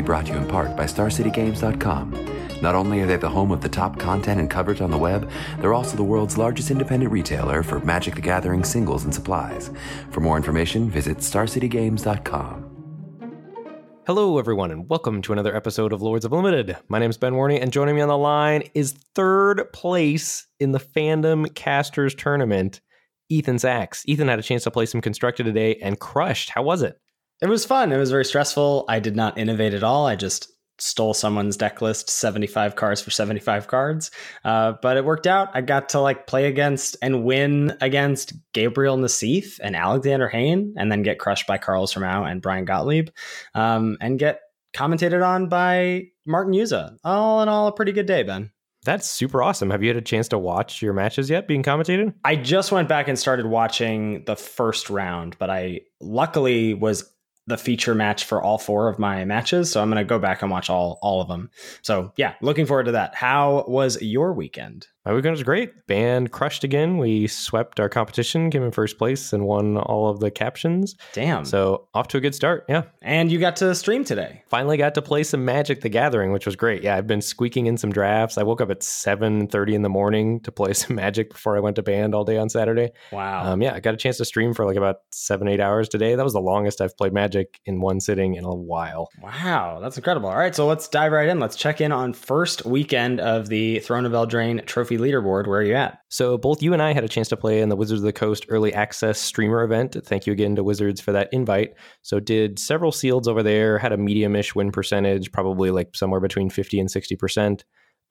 be brought to you in part by StarCityGames.com. Not only are they the home of the top content and coverage on the web, they're also the world's largest independent retailer for Magic the Gathering singles and supplies. For more information, visit StarCityGames.com. Hello, everyone, and welcome to another episode of Lords of Limited. My name is Ben Warney, and joining me on the line is third place in the Fandom Casters Tournament, Ethan Saks. Ethan had a chance to play some Constructed today and crushed. How was it? It was fun. It was very stressful. I did not innovate at all. I just stole someone's deck list 75 cards for 75 cards uh, but it worked out i got to like play against and win against gabriel nassif and alexander hayne and then get crushed by carlos romao and brian gottlieb um, and get commentated on by martin juza all in all a pretty good day ben that's super awesome. Have you had a chance to watch your matches yet being commentated? I just went back and started watching the first round, but I luckily was the feature match for all four of my matches. So I'm going to go back and watch all all of them. So yeah, looking forward to that. How was your weekend? My weekend was great. Band crushed again. We swept our competition, came in first place, and won all of the captions. Damn. So off to a good start. Yeah. And you got to stream today. Finally got to play some Magic the Gathering, which was great. Yeah, I've been squeaking in some drafts. I woke up at 7:30 in the morning to play some Magic before I went to band all day on Saturday. Wow. Um, yeah, I got a chance to stream for like about seven, eight hours today. That was the longest I've played Magic in one sitting in a while. Wow, that's incredible. All right, so let's dive right in. Let's check in on first weekend of the Throne of Eldraine Trophy leaderboard. Where are you at? So both you and I had a chance to play in the Wizards of the Coast early access streamer event. Thank you again to Wizards for that invite. So did several seals over there, had a medium-ish win percentage, probably like somewhere between 50 and 60%.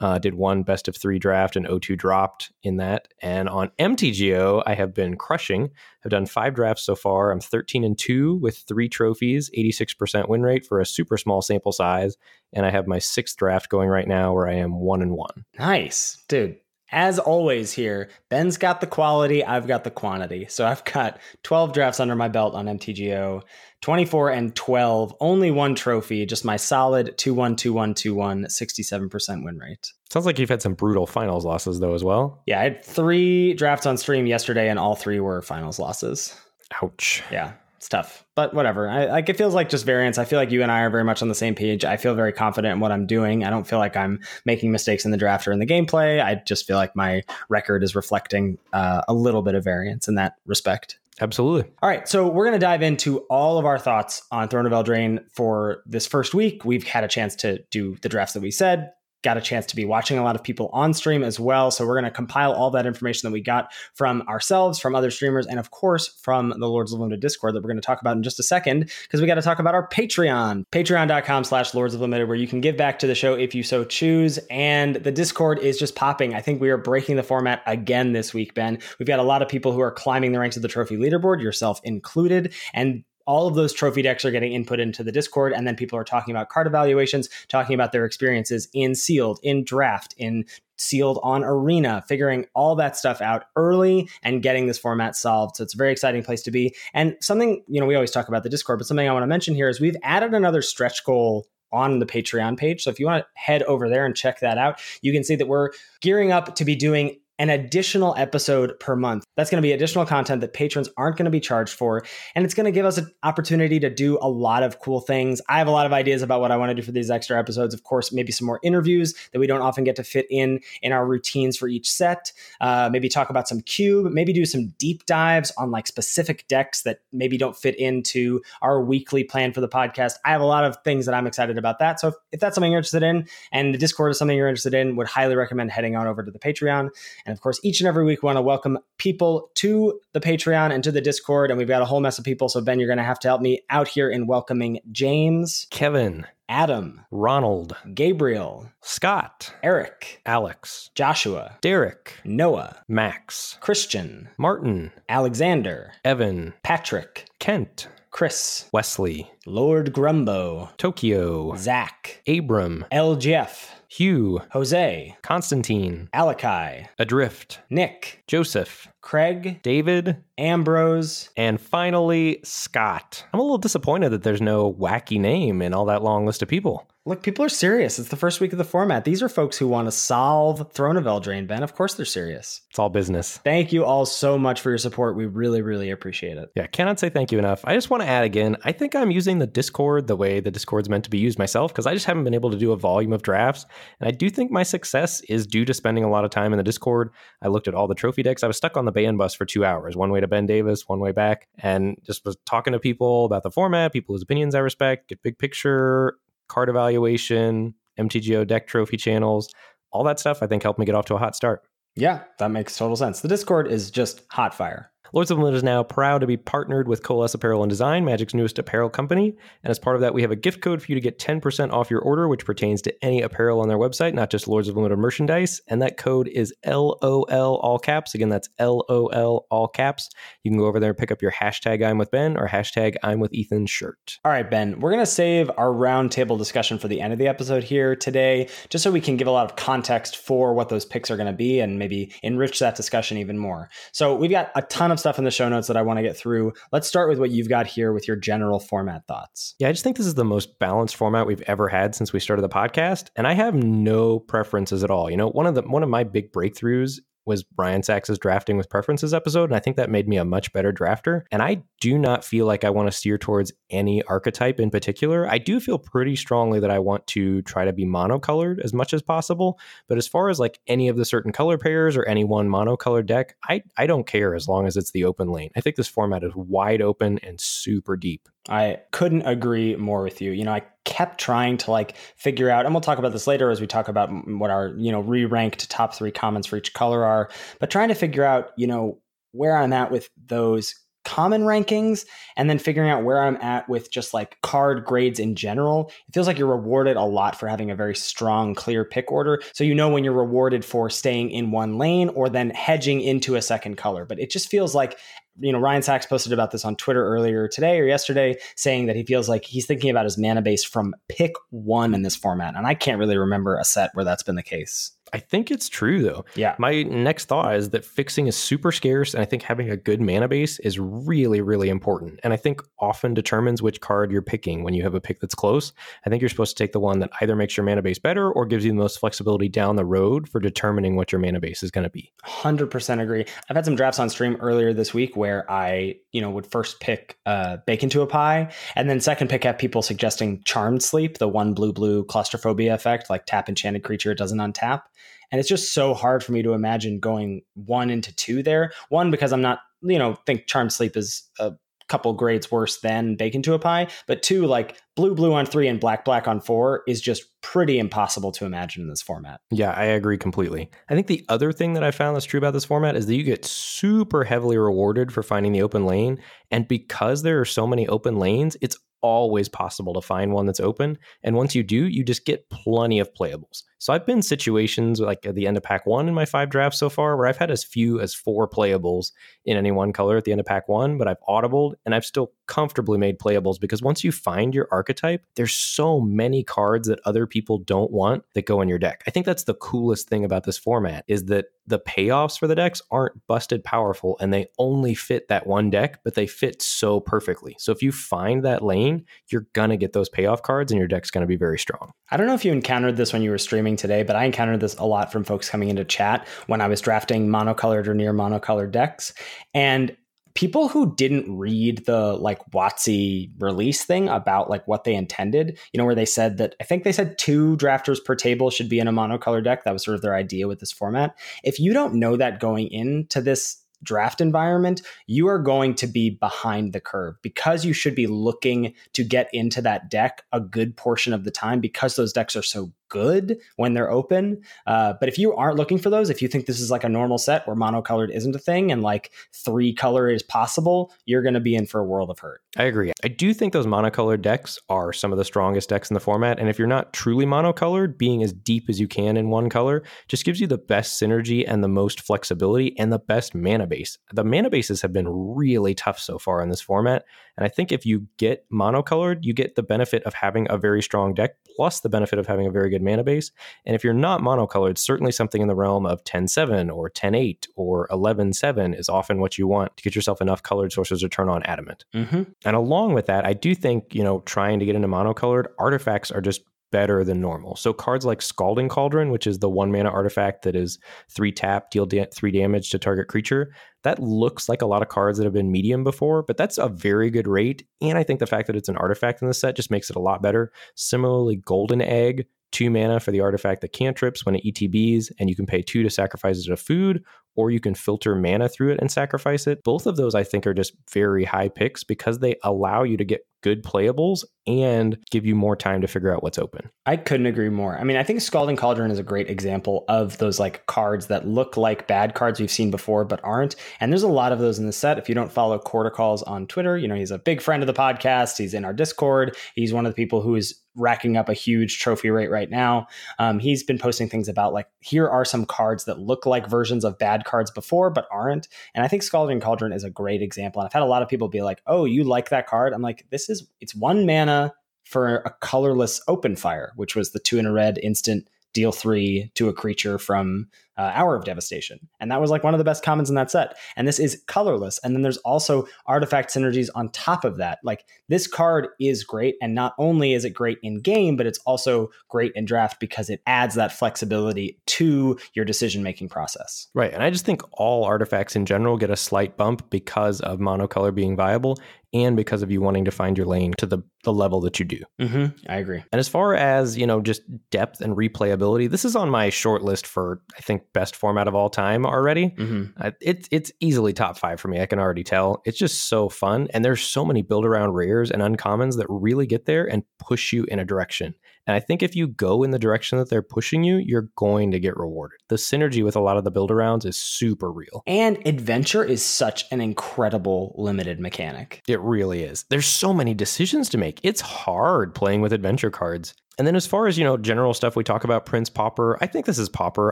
Uh, did one best of three draft and O2 dropped in that. And on MTGO, I have been crushing. I've done five drafts so far. I'm 13 and two with three trophies, 86% win rate for a super small sample size. And I have my sixth draft going right now where I am one and one. Nice, dude. As always, here, Ben's got the quality, I've got the quantity. So I've got 12 drafts under my belt on MTGO, 24 and 12, only one trophy, just my solid 2 1 2 1 2 1, 67% win rate. Sounds like you've had some brutal finals losses, though, as well. Yeah, I had three drafts on stream yesterday, and all three were finals losses. Ouch. Yeah, it's tough, but whatever. I, like it feels like just variance. I feel like you and I are very much on the same page. I feel very confident in what I'm doing. I don't feel like I'm making mistakes in the draft or in the gameplay. I just feel like my record is reflecting uh, a little bit of variance in that respect. Absolutely. All right, so we're going to dive into all of our thoughts on Throne of Eldraine for this first week. We've had a chance to do the drafts that we said, got a chance to be watching a lot of people on stream as well. So we're going to compile all that information that we got from ourselves, from other streamers, and of course from the Lords of Limited Discord that we're going to talk about in just a second because we got to talk about our Patreon, patreon.com slash Lords of Limited, where you can give back to the show if you so choose. And the Discord is just popping. I think we are breaking the format again this week, Ben. We've got a lot of people who are climbing the ranks of the trophy leaderboard, yourself included. And all of those trophy decks are getting input into the Discord, and then people are talking about card evaluations, talking about their experiences in sealed, in draft, in sealed on arena, figuring all that stuff out early and getting this format solved. So it's a very exciting place to be. And something, you know, we always talk about the Discord, but something I want to mention here is we've added another stretch goal on the Patreon page. So if you want to head over there and check that out, you can see that we're gearing up to be doing an additional episode per month. That's going to be additional content that patrons aren't going to be charged for. And it's going to give us an opportunity to do a lot of cool things. I have a lot of ideas about what I want to do for these extra episodes. Of course, maybe some more interviews that we don't often get to fit in in our routines for each set. Uh, maybe talk about some cube, maybe do some deep dives on like specific decks that maybe don't fit into our weekly plan for the podcast. I have a lot of things that I'm excited about that. So if, if that's something you're interested in and the Discord is something you're interested in, would highly recommend heading on over to the Patreon. And of course, each and every week, we want to welcome people to the Patreon and to the Discord. And we've got a whole mess of people. So, Ben, you're going to have to help me out here in welcoming James, Kevin, Adam, Ronald, Gabriel, Scott, Eric, Alex, Joshua, Derek, Noah, Max, Christian, Martin, Alexander, Evan, Patrick, Kent, Chris, Wesley, Lord Grumbo, Tokyo, Zach, Abram, LGF, Hugh, Jose, Constantine, Alakai, Adrift, Nick, Joseph, Craig, David, Ambrose, and finally Scott. I'm a little disappointed that there's no wacky name in all that long list of people. Look, people are serious. It's the first week of the format. These are folks who want to solve Throne of Eldraine, Ben. Of course they're serious. It's all business. Thank you all so much for your support. We really, really appreciate it. Yeah, cannot say thank you enough. I just want to add again, I think I'm using the Discord the way the Discord's meant to be used myself because I just haven't been able to do a volume of drafts. And I do think my success is due to spending a lot of time in the Discord. I looked at all the trophy decks. I was stuck on the band bus for two hours, one way to Ben Davis, one way back, and just was talking to people about the format, people whose opinions I respect, get big picture, card evaluation, MTGO deck trophy channels, all that stuff I think helped me get off to a hot start. Yeah, that makes total sense. The Discord is just hot fire. Lords of Limit is now proud to be partnered with Coalesce Apparel and Design, Magic's newest apparel company. And as part of that, we have a gift code for you to get 10% off your order, which pertains to any apparel on their website, not just Lords of Limited merchandise. And that code is LOL all caps. Again, that's LOL all caps. You can go over there and pick up your hashtag I'm with Ben or hashtag I'm with Ethan shirt. All right, Ben, we're going to save our roundtable discussion for the end of the episode here today, just so we can give a lot of context for what those picks are going to be and maybe enrich that discussion even more. So we've got a ton of stuff in the show notes that I want to get through. Let's start with what you've got here with your general format thoughts. Yeah, I just think this is the most balanced format we've ever had since we started the podcast, and I have no preferences at all. You know, one of the one of my big breakthroughs was Ryan Saxe's drafting with preferences episode, and I think that made me a much better drafter. And I do not feel like I want to steer towards any archetype in particular. I do feel pretty strongly that I want to try to be monocolored as much as possible. But as far as like any of the certain color pairs or any one monocolored deck, I, I don't care as long as it's the open lane. I think this format is wide open and super deep. I couldn't agree more with you. You know, I kept trying to like figure out, and we'll talk about this later as we talk about what our, you know, re ranked top three commons for each color are, but trying to figure out, you know, where I'm at with those common rankings and then figuring out where I'm at with just like card grades in general. It feels like you're rewarded a lot for having a very strong, clear pick order. So you know when you're rewarded for staying in one lane or then hedging into a second color. But it just feels like you know, Ryan Saxe posted about this on Twitter earlier today or yesterday, saying that he feels like he's thinking about his mana base from pick one in this format. And I can't really remember a set where that's been the case. I think it's true though. Yeah. My next thought is that fixing is super scarce, and I think having a good mana base is really, really important. And I think often determines which card you're picking when you have a pick that's close. I think you're supposed to take the one that either makes your mana base better or gives you the most flexibility down the road for determining what your mana base is going to be. 100% agree. I've had some drafts on stream earlier this week where I, you know, would first pick uh, Bake into a Pie, and then second pick have people suggesting Charmed Sleep, the one blue blue claustrophobia effect, like tap enchanted creature, it doesn't untap. And it's just so hard for me to imagine going one into two there. One, because I'm not, you know, think Charmed Sleep is a couple grades worse than Bake into a Pie. But two, like blue blue on three and black black on four is just pretty impossible to imagine in this format. Yeah, I agree completely. I think the other thing that I found that's true about this format is that you get super heavily rewarded for finding the open lane. And because there are so many open lanes, it's always possible to find one that's open. And once you do, you just get plenty of playables. So I've been situations like at the end of pack one in my five drafts so far where I've had as few as four playables in any one color at the end of pack one, but I've audibled and I've still comfortably made playables because once you find your archetype, there's so many cards that other people don't want that go in your deck. I think that's the coolest thing about this format is that the payoffs for the decks aren't busted powerful and they only fit that one deck, but they fit so perfectly. So if you find that lane, you're going to get those payoff cards and your deck's going to be very strong. I don't know if you encountered this when you were streaming today, but I encountered this a lot from folks coming into chat when I was drafting monocolored or near monocolored decks. And people who didn't read the like WotC release thing about like what they intended, you know, where they said that I think they said two drafters per table should be in a monocolor deck. That was sort of their idea with this format. If you don't know that going into this draft environment, you are going to be behind the curve because you should be looking to get into that deck a good portion of the time because those decks are so good when they're open. Uh, but if you aren't looking for those, if you think this is like a normal set where monocolored isn't a thing and like three color is possible, you're going to be in for a world of hurt. I agree. I do think those monocolored decks are some of the strongest decks in the format. And if you're not truly monocolored, being as deep as you can in one color just gives you the best synergy and the most flexibility and the best mana base. The mana bases have been really tough so far in this format. And I think if you get monocolored, you get the benefit of having a very strong deck plus the benefit of having a very good good mana base. And if you're not monocolored, certainly something in the realm of 10-7 or 10-8 or 11-7 is often what you want to get yourself enough colored sources to turn on adamant. Mm-hmm. And along with that, I do think, you know, trying to get into monocolored artifacts are just better than normal. So cards like Scalding Cauldron, which is the one mana artifact that is three tap, deal da- three damage to target creature, that looks like a lot of cards that have been medium before, but that's a very good rate. And I think the fact that it's an artifact in the set just makes it a lot better. Similarly, Golden Egg, two mana for the artifact that cantrips when it ETBs, and you can pay two to sacrifice it to food, or you can filter mana through it and sacrifice it. Both of those, I think, are just very high picks because they allow you to get good playables and give you more time to figure out what's open. I couldn't agree more. I mean, I think Scalding Cauldron is a great example of those like cards that look like bad cards we've seen before but aren't. And there's a lot of those in the set. If you don't follow Calls on Twitter, you know, he's a big friend of the podcast. He's in our Discord. He's one of the people who is racking up a huge trophy rate right now. Um, he's been posting things about like, here are some cards that look like versions of bad cards before but aren't. And I think Scalding Cauldron is a great example. And I've had a lot of people be like, "Oh, you like that card?" I'm like, "This is it's one mana for a colorless open fire, which was the two in a red instant deal three to a creature from uh, Hour of Devastation. And that was like one of the best commons in that set. And this is colorless. And then there's also artifact synergies on top of that. Like this card is great. And not only is it great in game, but it's also great in draft because it adds that flexibility to your decision making process. Right. And I just think all artifacts in general get a slight bump because of monocolor being viable and because of you wanting to find your lane to the, the level that you do. Mm-hmm. I agree. And as far as, you know, just depth and replayability, this is on my short list for, I think, best format of all time already. Mm-hmm. Uh, it's it's easily top five for me. I can already tell. It's just so fun, and there's so many build around rares and uncommons that really get there and push you in a direction. And I think if you go in the direction that they're pushing you, you're going to get rewarded. The synergy with a lot of the build arounds is super real. And adventure is such an incredible limited mechanic. It really is. There's so many decisions to make. It's hard playing with adventure cards. And then as far as, you know, general stuff we talk about Prince Pauper, I think this is Pauper.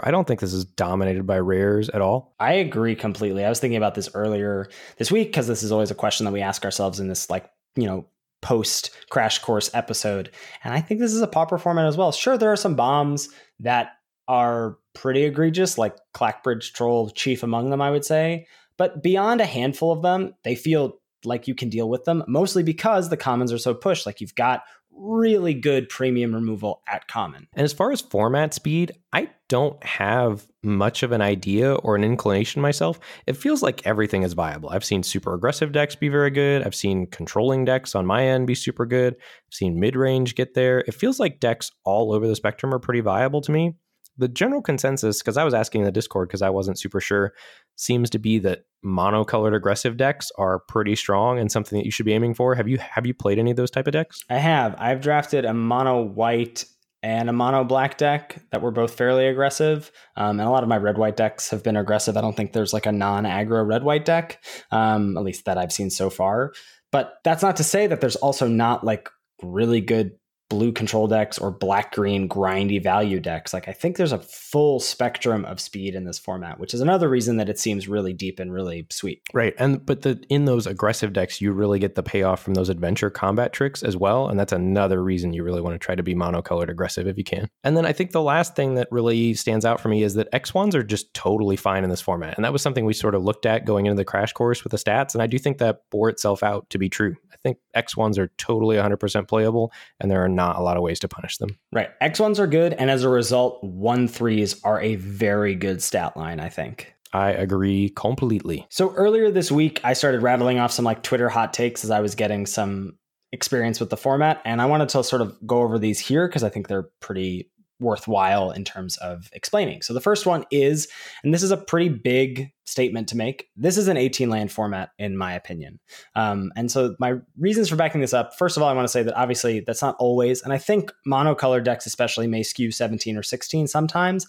I don't think this is dominated by rares at all. I agree completely. I was thinking about this earlier this week because this is always a question that we ask ourselves in this like, you know, post crash course episode. And I think this is a Pauper format as well. Sure, there are some bombs that are pretty egregious, like Clackbridge Troll chief among them, I would say. But beyond a handful of them, they feel like you can deal with them, mostly because the commons are so pushed. Like you've got really good premium removal at common. And as far as format speed, I don't have much of an idea or an inclination myself. It feels like everything is viable. I've seen super aggressive decks be very good. I've seen controlling decks on my end be super good. I've seen mid range get there. It feels like decks all over the spectrum are pretty viable to me the general consensus, because I was asking in the Discord because I wasn't super sure, seems to be that monocolored aggressive decks are pretty strong and something that you should be aiming for. Have you have you played any of those type of decks? I have. I've drafted a mono white and a mono black deck that were both fairly aggressive. Um, and a lot of my red white decks have been aggressive. I don't think there's like a non aggro red white deck, um, at least that I've seen so far. But that's not to say that there's also not like really good blue control decks or black green grindy value decks. Like I think there's a full spectrum of speed in this format, which is another reason that it seems really deep and really sweet. Right. And but the in those aggressive decks you really get the payoff from those adventure combat tricks as well, and that's another reason you really want to try to be monocolored aggressive if you can. And then I think the last thing that really stands out for me is that X1s are just totally fine in this format. And that was something we sort of looked at going into the crash course with the stats and I do think that bore itself out to be true. I think X1s are totally 100% playable and there are not a lot of ways to punish them. Right. X1s are good. And as a result, 1 3s are a very good stat line, I think. I agree completely. So earlier this week, I started rattling off some like Twitter hot takes as I was getting some experience with the format. And I wanted to sort of go over these here because I think they're pretty worthwhile in terms of explaining. So the first one is, and this is a pretty big statement to make. This is an 18 land format, in my opinion. Um, and so my reasons for backing this up. First of all, I want to say that obviously that's not always, and I think monocolor decks especially may skew 17 or 16 sometimes.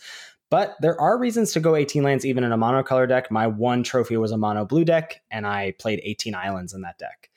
But there are reasons to go 18 lands even in a monocolor deck. My one trophy was a mono blue deck, and I played 18 islands in that deck.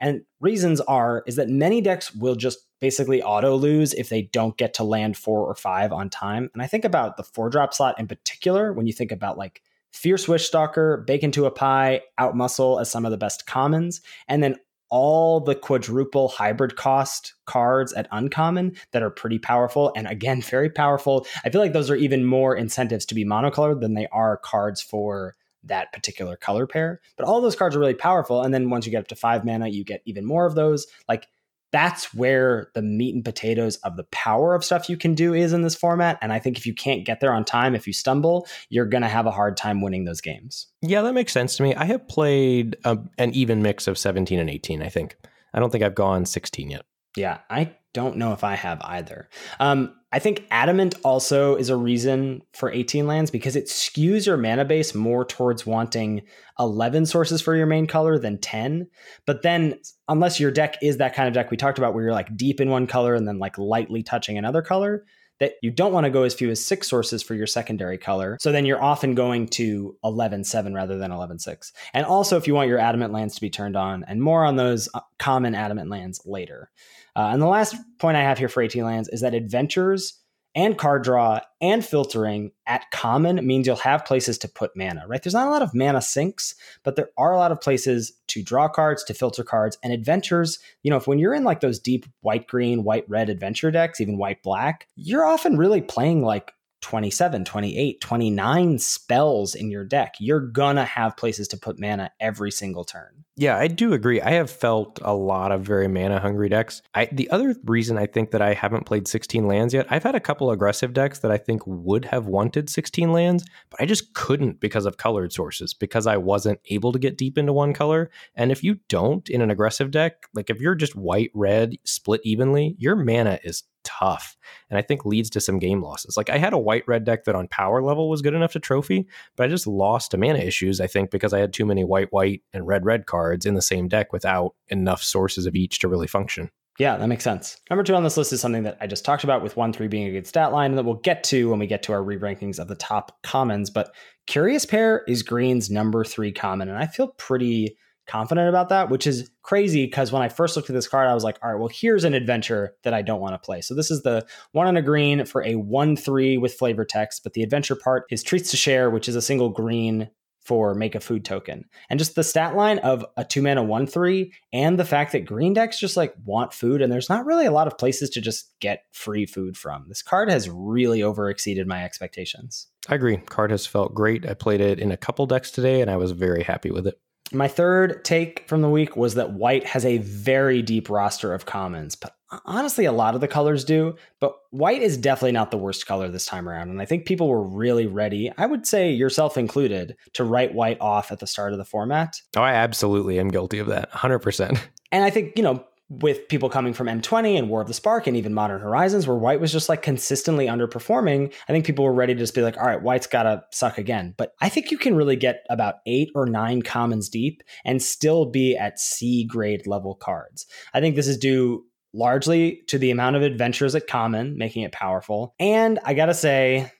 And reasons are is that many decks will just basically auto lose if they don't get to land four or five on time. And I think about the four drop slot in particular when you think about like Fierce Witchstalker, Bake into a Pie, Outmuscle as some of the best commons, and then all the quadruple hybrid cost cards at uncommon that are pretty powerful and again very powerful. I feel like those are even more incentives to be monocolored than they are cards for that particular color pair. But all those cards are really powerful and then once you get up to 5 mana you get even more of those. Like that's where the meat and potatoes of the power of stuff you can do is in this format. And I think if you can't get there on time, if you stumble, you're going to have a hard time winning those games. Yeah, that makes sense to me. I have played a, an even mix of 17 and 18, I think. I don't think I've gone 16 yet. Yeah, I don't know if I have either. Um, I think Adamant also is a reason for 18 lands because it skews your mana base more towards wanting 11 sources for your main color than 10. But then, unless your deck is that kind of deck we talked about where you're like deep in one color and then like lightly touching another color, that you don't want to go as few as six sources for your secondary color. So then you're often going to 11 7 rather than 11 6. And also, if you want your adamant lands to be turned on, and more on those uh, common adamant lands later. Uh, and the last point I have here for 18 lands is that adventures and card draw and filtering at common means you'll have places to put mana, right? There's not a lot of mana sinks, but there are a lot of places to draw cards, to filter cards, and adventures. You know, if when you're in like those deep white green, white red adventure decks, even white black, you're often really playing like 27, 28, 29 spells in your deck. You're gonna have places to put mana every single turn. Yeah, I do agree. I have felt a lot of very mana hungry decks. I, the other reason I think that I haven't played 16 lands yet, I've had a couple aggressive decks that I think would have wanted 16 lands, but I just couldn't because of colored sources, because I wasn't able to get deep into one color. And if you don't in an aggressive deck, like if you're just white, red, split evenly, your mana is tough and I think leads to some game losses. Like I had a white red deck that on power level was good enough to trophy, but I just lost to mana issues, I think, because I had too many white white and red red cards in the same deck without enough sources of each to really function. Yeah, that makes sense. Number two on this list is something that I just talked about with 1 3 being a good stat line, and that we'll get to when we get to our re rankings of the top commons. But Curious Pair is Green's number three common, and I feel pretty confident about that, which is crazy because when I first looked at this card, I was like, all right, well, here's an adventure that I don't want to play. So this is the one on a green for a 1 3 with flavor text, but the adventure part is Treats to Share, which is a single green for make a food token. And just the stat line of a two mana one three and the fact that green decks just like want food and there's not really a lot of places to just get free food from. This card has really over exceeded my expectations. I agree. Card has felt great. I played it in a couple decks today and I was very happy with it. My third take from the week was that white has a very deep roster of commons, but honestly, a lot of the colors do. But white is definitely not the worst color this time around. And I think people were really ready, I would say yourself included, to write white off at the start of the format. Oh, I absolutely am guilty of that, 100%. And I think, you know, with people coming from M20 and War of the Spark and even Modern Horizons, where White was just like consistently underperforming, I think people were ready to just be like, all right, White's got to suck again. But I think you can really get about eight or nine commons deep and still be at C grade level cards. I think this is due largely to the amount of adventures at common, making it powerful. And I got to say,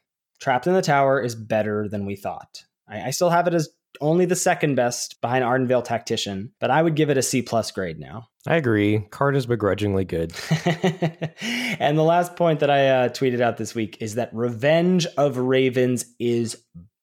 Trapped in the Tower is better than we thought. I, I still have it as only the second best behind Ardenvale Tactician, but I would give it a C plus grade now. I agree. Card is begrudgingly good. and the last point that I uh, tweeted out this week is that Revenge of Ravens is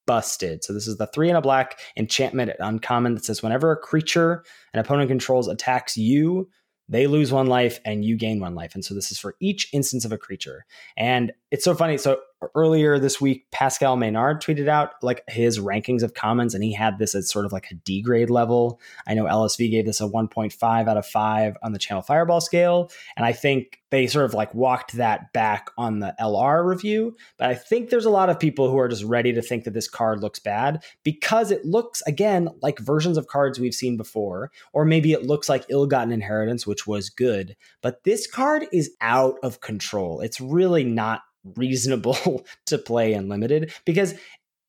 busted. So this is the three and a black enchantment at uncommon that says whenever a creature an opponent controls attacks you, they lose one life and you gain one life. And so this is for each instance of a creature. And it's so funny. So earlier this week, Pascal Maynard tweeted out like his rankings of commons, and he had this as sort of like a D grade level. I know LSV gave this a 1.5 out of 5 on the Channel Fireball scale. And I think they sort of like walked that back on the LR review. But I think there's a lot of people who are just ready to think that this card looks bad because it looks, again, like versions of cards we've seen before. Or maybe it looks like Ill Gotten Inheritance, which was good. But this card is out of control. It's really not reasonable to play in limited because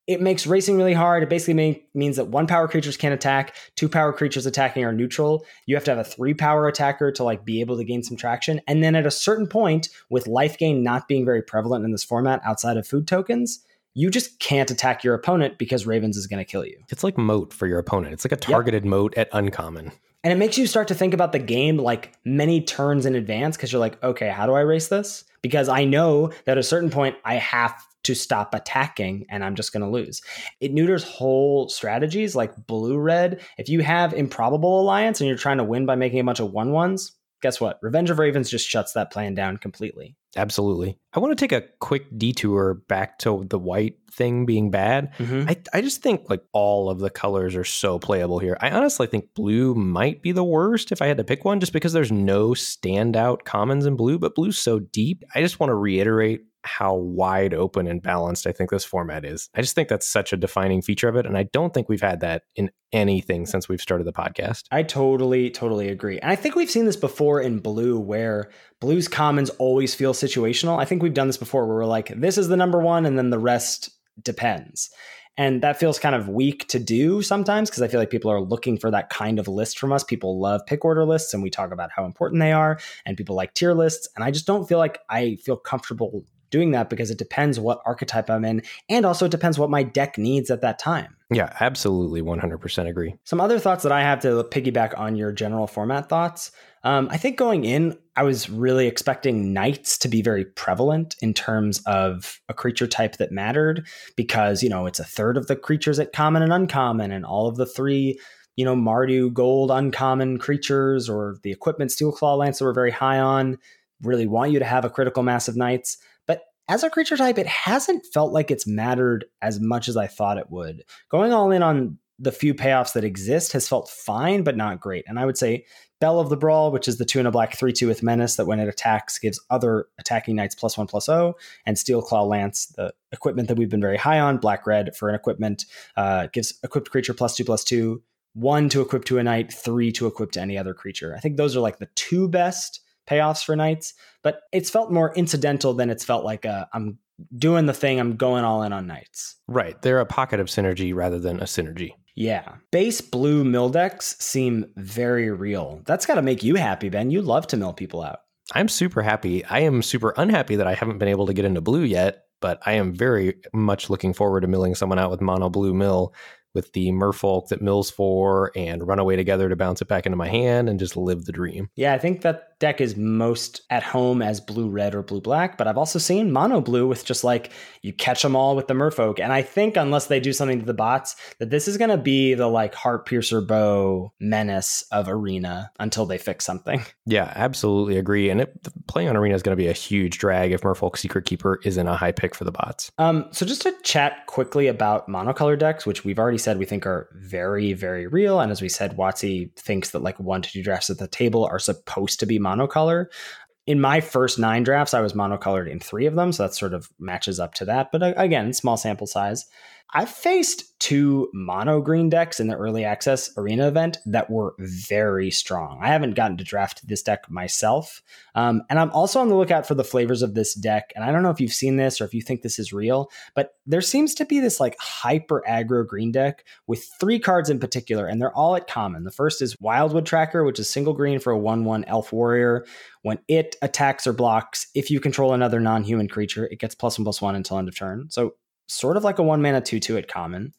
it makes racing really hard. It basically may, means that one power creatures can't attack, two power creatures attacking are neutral. You have to have a three power attacker to like be able to gain some traction. And then at a certain point, with life gain not being very prevalent in this format outside of food tokens, you just can't attack your opponent because Ravens is going to kill you. It's like moat for your opponent. It's like a targeted yep. moat at uncommon. And it makes you start to think about the game like many turns in advance because you're like, okay, how do I race this? Because I know that at a certain point I have to stop attacking and I'm just going to lose. It neuters whole strategies like blue red. If you have improbable alliance and you're trying to win by making a bunch of one ones, guess what? Revenge of Ravens just shuts that plan down completely. Absolutely. I want to take a quick detour back to the white thing being bad. Mm-hmm. I, I just think like all of the colors are so playable here. I honestly think blue might be the worst if I had to pick one, just because there's no standout commons in blue, but blue's so deep. I just want to reiterate how wide open and balanced I think this format is. I just think that's such a defining feature of it. And I don't think we've had that in anything since we've started the podcast. I totally, totally agree. And I think we've seen this before in blue where blue's commons always feel situational. I think we've done this before where we're like, this is the number one, and then the rest depends. And that feels kind of weak to do sometimes because I feel like people are looking for that kind of list from us. People love pick order lists and we talk about how important they are, and people like tier lists. And I just don't feel like I feel comfortable doing that because it depends what archetype I'm in, and also it depends what my deck needs at that time. Yeah, absolutely, 100% agree. Some other thoughts that I have to piggyback on your general format thoughts. Um, I think going in, I was really expecting knights to be very prevalent in terms of a creature type that mattered because, you know, it's a third of the creatures at common and uncommon, and all of the three you know, Mardu gold uncommon creatures or the equipment Steel Claw Lance that we're very high on really want you to have a critical mass of knights as a creature type, it hasn't felt like it's mattered as much as I thought it would. Going all in on the few payoffs that exist has felt fine, but not great. And I would say Belle of the Brawl, which is the two and a black 3 2 with Menace, that when it attacks gives other attacking knights plus one plus O, and Steel Claw Lance, the equipment that we've been very high on, black red for an equipment, uh, gives equipped creature plus two plus two, one to equip to a knight, three to equip to any other creature. I think those are like the two best payoffs for knights, but it's felt more incidental than it's felt like uh, i am doing the thing, I'm going all in on knights. Right. They're a pocket of synergy rather than a synergy. Yeah. Base blue mill decks seem very real. That's got to make you happy, Ben. You love to mill people out. I'm super happy. I am super unhappy that I haven't been able to get into blue yet, but I am very much looking forward to milling someone out with mono blue mill with the merfolk that mills for and run away together to bounce it back into my hand and just live the dream. Yeah, I think that deck is most at home as blue red or blue black, but I've also seen mono blue with just like you catch them all with the merfolk. And I think unless they do something to the bots, that this is going to be the like heart piercer bow menace of arena until they fix something. Yeah, absolutely agree. And it, playing on arena is going to be a huge drag if merfolk secret keeper isn't a high pick for the bots. Um, so just to chat quickly about monocolor decks, which we've already said we think are very, very real. And as we said, WotC thinks that like one to two drafts at the table are supposed to be monocolor. In my first nine drafts, I was monocolored in three of them. So that sort of matches up to that. But uh, again, small sample size. I've faced two mono green decks in the early access arena event that were very strong. I haven't gotten to draft this deck myself. Um, and I'm also on the lookout for the flavors of this deck. And I don't know if you've seen this or if you think this is real, but there seems to be this like hyper aggro green deck with three cards in particular, and they're all at common. The first is Wildwood Tracker, which is single green for a 1 1 elf warrior. When it attacks or blocks, if you control another non human creature, it gets plus one plus one until end of turn. So sort of like a one mana 2 2 at common.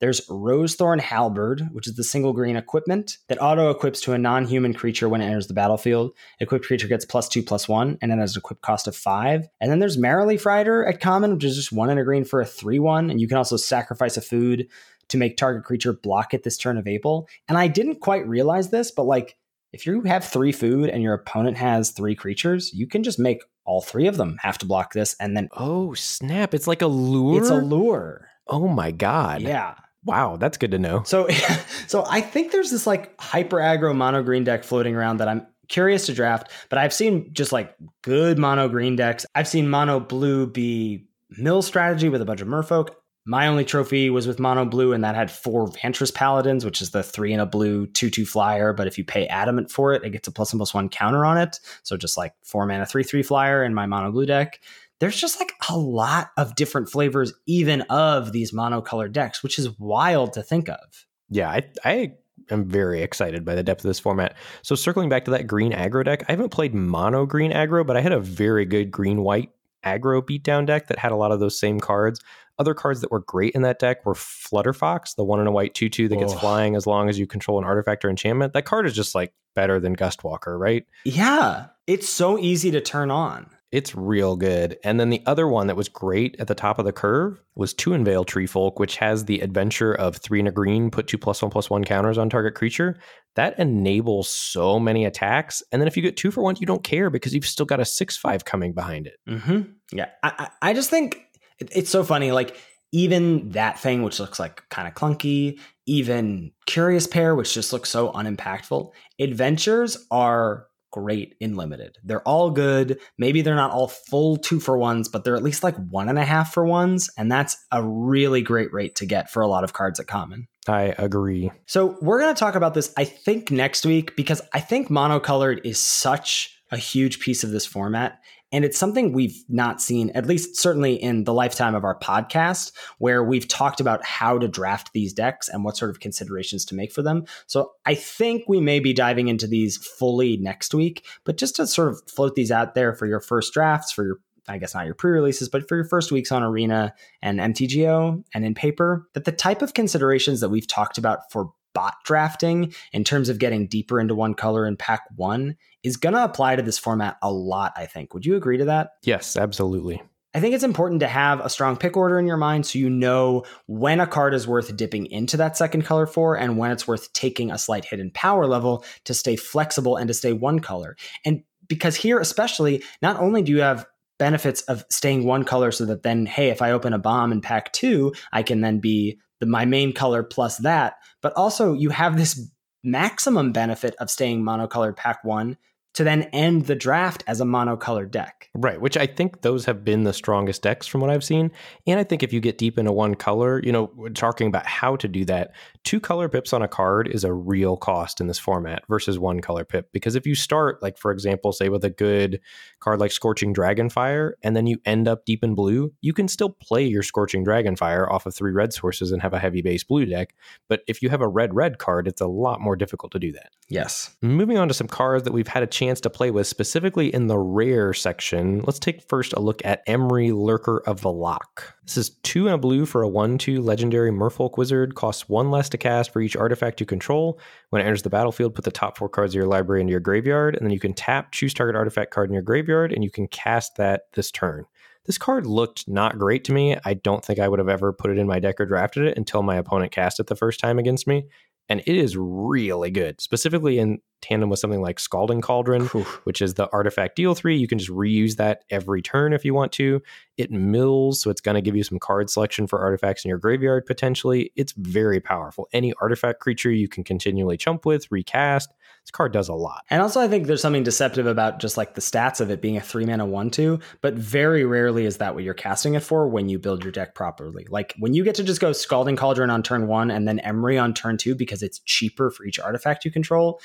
There's Rosethorn Halberd, which is the single green equipment that auto equips to a non human creature when it enters the battlefield. Equipped creature gets plus two, plus one, and it has an equip cost of five. And then there's Maraleaf Rider at common, which is just one and a green for a 3 1. And you can also sacrifice a food to make target creature block it this turn of April. And I didn't quite realize this, but like if you have three food and your opponent has three creatures, you can just make all three of them have to block this and then oh snap. It's like a lure? It's a lure. Oh my god. Yeah. Wow that's good to know. So so i think there's this like hyper aggro mono green deck floating around that i'm curious to draft but i've seen just like good mono green decks. I've seen mono blue be mill strategy with a bunch of merfolk my only trophy was with mono blue, and that had four Vantress Paladins, which is the three in a blue 2 2 flyer. But if you pay adamant for it, it gets a plus one plus one counter on it. So just like four mana 3 3 flyer in my mono blue deck. There's just like a lot of different flavors, even of these monocolored decks, which is wild to think of. Yeah, I, I am very excited by the depth of this format. So circling back to that green aggro deck, I haven't played mono green aggro, but I had a very good green white aggro beatdown deck that had a lot of those same cards. Other cards that were great in that deck were Flutterfox, the one in a white 2 2 that gets Oh. flying as long as you control an artifact or enchantment. That card is just like better than Gustwalker, right? Yeah, it's so easy to turn on. It's real good. And then the other one that was great at the top of the curve was Tuinvale Treefolk, which has the adventure of three and a green, put two plus one plus one counters on target creature. That enables so many attacks. And then if you get two for one, you don't care because you've still got a six five coming behind it. Mm-hmm. Yeah, I, I I just think it- it's so funny. Like even that thing, which looks like kind of clunky, even Curious Pair, which just looks so unimpactful. Adventures are great in limited. They're all good. Maybe they're not all full two for ones, but they're at least like one and a half for ones, and that's a really great rate to get for a lot of cards at common. I agree. So we're going to talk about this, I think, next week because I think monocolored is such a huge piece of this format. And it's something we've not seen, at least certainly in the lifetime of our podcast, where we've talked about how to draft these decks and what sort of considerations to make for them. So I think we may be diving into these fully next week, but just to sort of float these out there for your first drafts, for your I guess not your pre releases, but for your first weeks on Arena and MTGO and in paper, that the type of considerations that we've talked about for bot drafting in terms of getting deeper into one color in pack one is going to apply to this format a lot, I think. Would you agree to that? Yes, absolutely. I think it's important to have a strong pick order in your mind so you know when a card is worth dipping into that second color for and when it's worth taking a slight hit in power level to stay flexible and to stay one color. And because here, especially, not only do you have benefits of staying one color so that then, hey, if I open a bomb in pack two, I can then be the, my main color plus that. But also, you have this maximum benefit of staying monocolored pack one to then end the draft as a monocolored deck. Right, which I think those have been the strongest decks from what I've seen. And I think if you get deep into one color, you know, we're talking about how to do that, two color pips on a card is a real cost in this format versus one color pip. Because if you start, like, for example, say with a good card like Scorching Dragonfire, and then you end up deep in blue, you can still play your Scorching Dragonfire off of three red sources and have a heavy base blue deck. But if you have a red red card, it's a lot more difficult to do that. Yes. Moving on to some cards that we've had a chance to play with, specifically in the rare section. Let's take first a look at Emry Lurker of the Loch. This is two and a blue for a 1 2 legendary Merfolk wizard, costs one less to cast for each artifact you control. When it enters the battlefield, put the top four cards of your library into your graveyard, and then you can tap, choose target artifact card in your graveyard, and you can cast that this turn. This card looked not great to me. I don't think I would have ever put it in my deck or drafted it until my opponent cast it the first time against me. And it is really good, specifically in tandem with something like Scalding Cauldron, which is the artifact deal three. You can just reuse that every turn if you want to. It mills, so it's going to give you some card selection for artifacts in your graveyard potentially. It's very powerful. Any artifact creature you can continually chump with, recast. This card does a lot. And also, I think there's something deceptive about just like the stats of it being a three mana one two, but very rarely is that what you're casting it for when you build your deck properly. Like when you get to just go Scalding Cauldron on turn one and then Emry on turn two because it's cheaper for each artifact you control.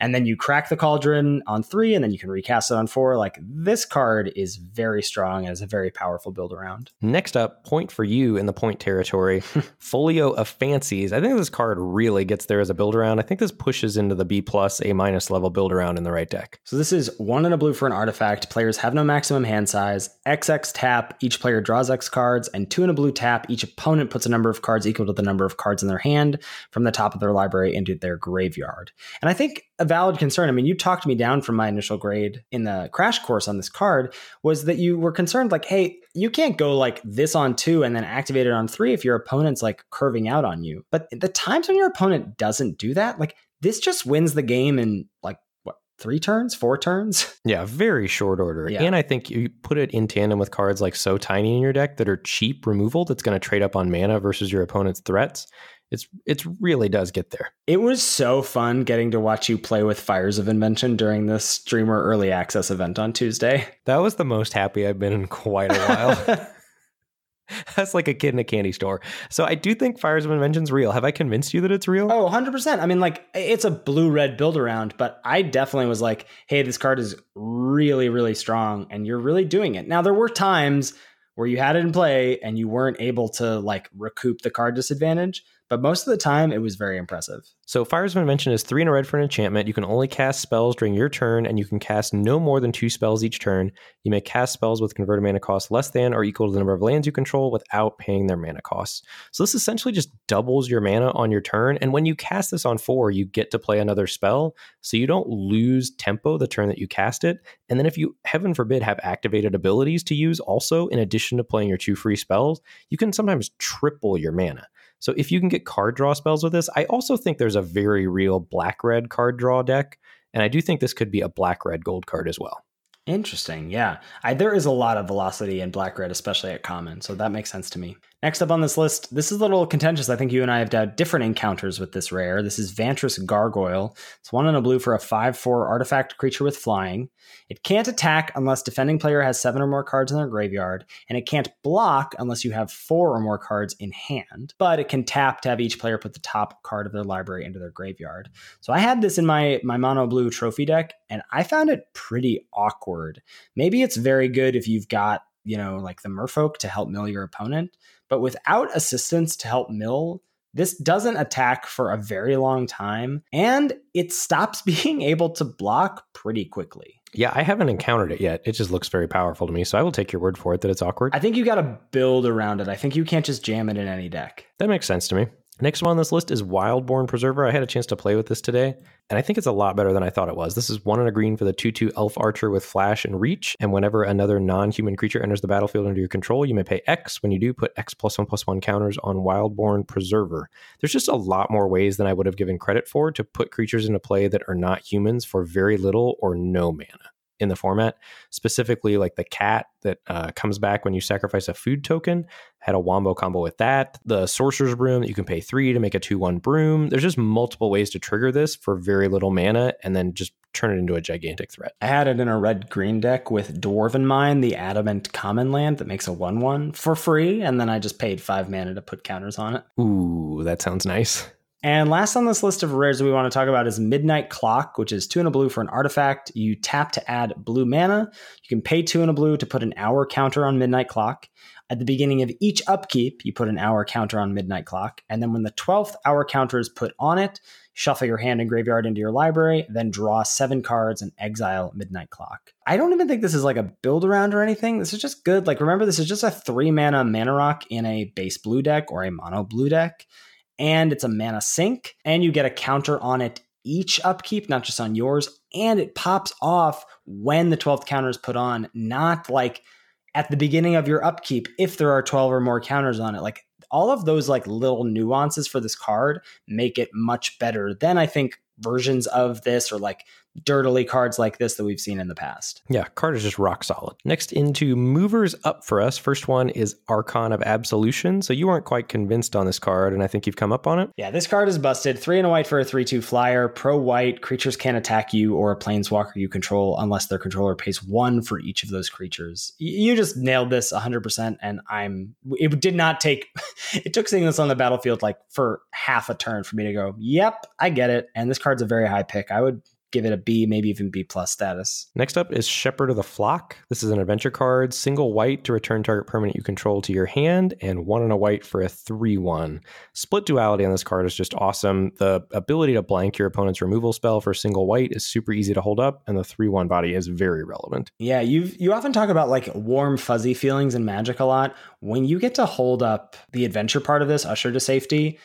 And then you crack the cauldron on three, and then you can recast it on four. Like this card is very strong and is a very powerful build around. Next up, point for you in the point territory. Folio of Fancies. I think this card really gets there as a build around. I think this pushes into the B plus, A minus level build around in the right deck. So this is one and a blue for an artifact. Players have no maximum hand size. XX tap, each player draws X cards, and two and a blue tap, each opponent puts a number of cards equal to the number of cards in their hand from the top of their library into their graveyard. And I think a valid concern, I mean, you talked me down from my initial grade in the crash course on this card, was that you were concerned, like, hey, you can't go like this on two and then activate it on three if your opponent's like curving out on you. But the times when your opponent doesn't do that, like this just wins the game in like what three turns, four turns. Yeah, very short order. Yeah. And I think you put it in tandem with cards like So Tiny in your deck that are cheap removal that's going to trade up on mana versus your opponent's threats. It's it really does get there. It was so fun getting to watch you play with Fires of Invention during this streamer early access event on Tuesday. That was the most happy I've been in quite a while. That's like a kid in a candy store. So I do think Fires of Invention's real. Have I convinced you that it's real? Oh, 100%. I mean, like, it's a blue red build around, but I definitely was like, hey, this card is really, really strong, and you're really doing it. Now, there were times where you had it in play and you weren't able to, like, recoup the card disadvantage. But most of the time it was very impressive. So Fire's Invention is three in a red for an enchantment. You can only cast spells during your turn, and you can cast no more than two spells each turn. You may cast spells with converted mana cost less than or equal to the number of lands you control without paying their mana costs. So this essentially just doubles your mana on your turn, and when you cast this on four, you get to play another spell, so you don't lose tempo the turn that you cast it. And then if you, heaven forbid, have activated abilities to use also in addition to playing your two free spells, you can sometimes triple your mana. So if you can get card draw spells with this, I also think there's a very real black red card draw deck. And I do think this could be a black red gold card as well. Interesting. Yeah. I, there is a lot of velocity in black red, especially at common. So that makes sense to me. Next up on this list, this is a little contentious. I think you and I have had different encounters with this rare. This is Vantress Gargoyle. It's one in a blue for a 5 4 artifact creature with flying. It can't attack unless defending player has seven or more cards in their graveyard, and it can't block unless you have four or more cards in hand. But it can tap to have each player put the top card of their library into their graveyard. So I had this in my, my mono blue trophy deck, and I found it pretty awkward. Maybe it's very good if you've got, you know, like the merfolk to help mill your opponent but without assistance to help mill, this doesn't attack for a very long time and it stops being able to block pretty quickly. Yeah, I haven't encountered it yet. It just looks very powerful to me. So I will take your word for it that it's awkward. I think you got to build around it. I think you can't just jam it in any deck. That makes sense to me. Next one on this list is Wildborn Preserver. I had a chance to play with this today, and I think it's a lot better than I thought it was. This is one in a green for the 2 2 Elf Archer with Flash and Reach. And whenever another non human creature enters the battlefield under your control, you may pay X. When you do, put X plus 1 plus 1 counters on Wildborn Preserver. There's just a lot more ways than I would have given credit for to put creatures into play that are not humans for very little or no mana in the format. Specifically, like the cat that uh, comes back when you sacrifice a food token had a wombo combo with that. The sorcerer's broom that you can pay three to make a two one broom. There's just multiple ways to trigger this for very little mana, and then just turn it into a gigantic threat. I had it in a red green deck with Dwarven Mine, the adamant common land that makes a 1 1 for free. And then I just paid five mana to put counters on it. Ooh, that sounds nice. And last on this list of rares we want to talk about is Midnight Clock, which is two and a blue for an artifact. You tap to add blue mana. You can pay two and a blue to put an hour counter on Midnight Clock. At the beginning of each upkeep, you put an hour counter on Midnight Clock. And then when the 12th hour counter is put on it, shuffle your hand and graveyard into your library, then draw seven cards and exile Midnight Clock. I don't even think this is like a build around or anything. This is just good. Like, remember, this is just a three mana mana rock in a base blue deck or a mono blue deck and it's a mana sink, and you get a counter on it each upkeep, not just on yours, and it pops off when the 12th counter is put on, not like at the beginning of your upkeep if there are 12 or more counters on it. Like all of those like little nuances for this card make it much better than I think versions of this or like dirtily cards like this that we've seen in the past. Yeah, card is just rock solid. Next into movers up for us. First one is Archon of Absolution. So you weren't quite convinced on this card, and I think you've come up on it. Yeah, this card is busted. Three and a white for a 3 2 flyer. Pro white, creatures can't attack you or a planeswalker you control unless their controller pays one for each of those creatures. You just nailed this 100%, and I'm. It did not take. it took seeing this on the battlefield like for half a turn for me to go, yep, I get it. And this card's a very high pick. I would give it a B, maybe even B plus status. Next up is Shepherd of the Flock. This is an adventure card, single white to return target permanent you control to your hand, and one and a white for a 3 1. Split duality on this card is just awesome. The ability to blank your opponent's removal spell for single white is super easy to hold up, and the 3 1 body is very relevant. Yeah, you you often talk about like warm, fuzzy feelings in Magic a lot. When you get to hold up the adventure part of this, Usher to Safety,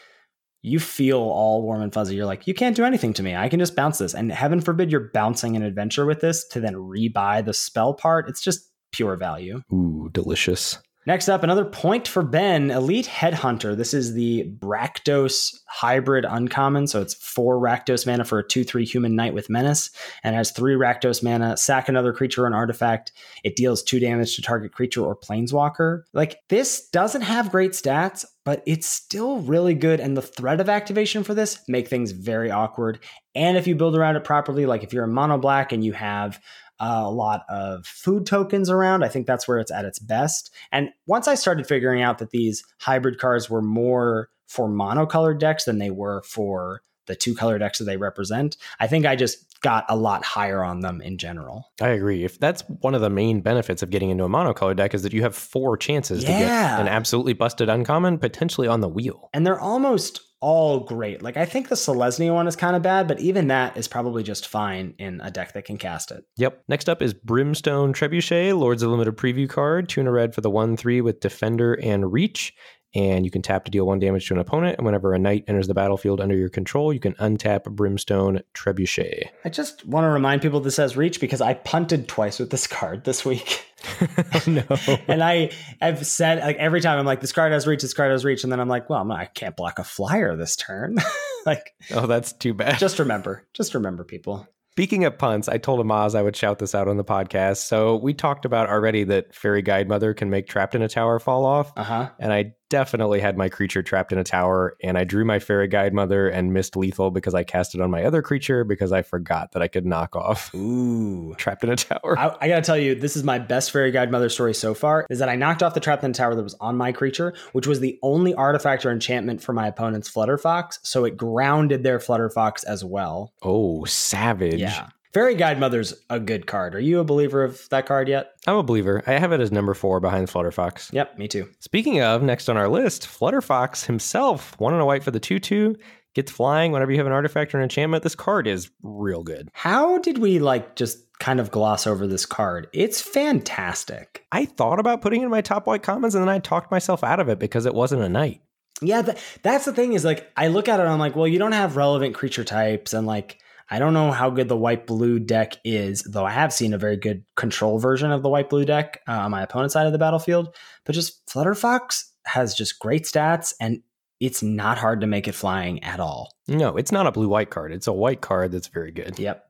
you feel all warm and fuzzy. You're like, you can't do anything to me. I can just bounce this. And heaven forbid you're bouncing an adventure with this to then rebuy the spell part. It's just pure value. Ooh, delicious. Next up, another point for Ben Elite Headhunter. This is the Rakdos hybrid uncommon. So it's four Rakdos mana for a 2 3 human knight with menace, and has three Rakdos mana. Sack another creature or an artifact. It deals two damage to target creature or planeswalker. Like, this doesn't have great stats, but it's still really good. And the threat of activation for this make things very awkward. And if you build around it properly, like if you're a mono black and you have a lot of food tokens around. I think that's where it's at its best. And once I started figuring out that these hybrid cards were more for monocolored decks than they were for the two color decks that they represent, I think I just got a lot higher on them in general. I agree. If that's one of the main benefits of getting into a monocolor deck is that you have four chances yeah. to get an absolutely busted uncommon potentially on the wheel. And they're almost all great. Like I think the Selesnya one is kind of bad, but even that is probably just fine in a deck that can cast it. Yep. Next up is Brimstone Trebuchet, Lords of Limited preview card, two and a red for the one three with Defender and Reach and you can tap to deal one damage to an opponent. And whenever a knight enters the battlefield under your control, you can untap Brimstone Trebuchet. I just want to remind people this has reach because I punted twice with this card this week. no. and I I've said like every time I'm like this card has reach, this card has reach, and then I'm like, well, I'm not, I can't block a flyer this turn. like, oh, that's too bad. Just remember, just remember, people. Speaking of punts, I told Amaz I would shout this out on the podcast. So we talked about already that Faerie Guidemother can make trapped in a tower fall off. Uh-huh. And I definitely had my creature trapped in a tower, and I drew my Faerie Guidemother and missed lethal because I cast it on my other creature because I forgot that I could knock off. Ooh, trapped in a tower. I, I, gotta tell you, this is my best Faerie Guidemother story so far. Is that I knocked off the trapped in a tower that was on my creature, which was the only artifact or enchantment for my opponent's Flutterfox, so it grounded their Flutterfox as well. Oh, savage! Yeah. Faerie Guidemother's a good card. Are you a believer of that card yet? I'm a believer. I have it as number four behind Flutterfox. Yep, me too. Speaking of, next on our list, Flutterfox himself, one and a white for the 2 2, gets flying whenever you have an artifact or an enchantment. This card is real good. How did we like just kind of gloss over this card? It's fantastic. I thought about putting it in my top white commons and then I talked myself out of it because it wasn't a knight. Yeah, th- that's the thing is like, I look at it I'm like, well, you don't have relevant creature types and like, I don't know how good the white blue deck is, though I have seen a very good control version of the white blue deck uh, on my opponent's side of the battlefield. But just Flutterfox has just great stats and it's not hard to make it flying at all. No, it's not a blue white card. It's a white card that's very good. Yep.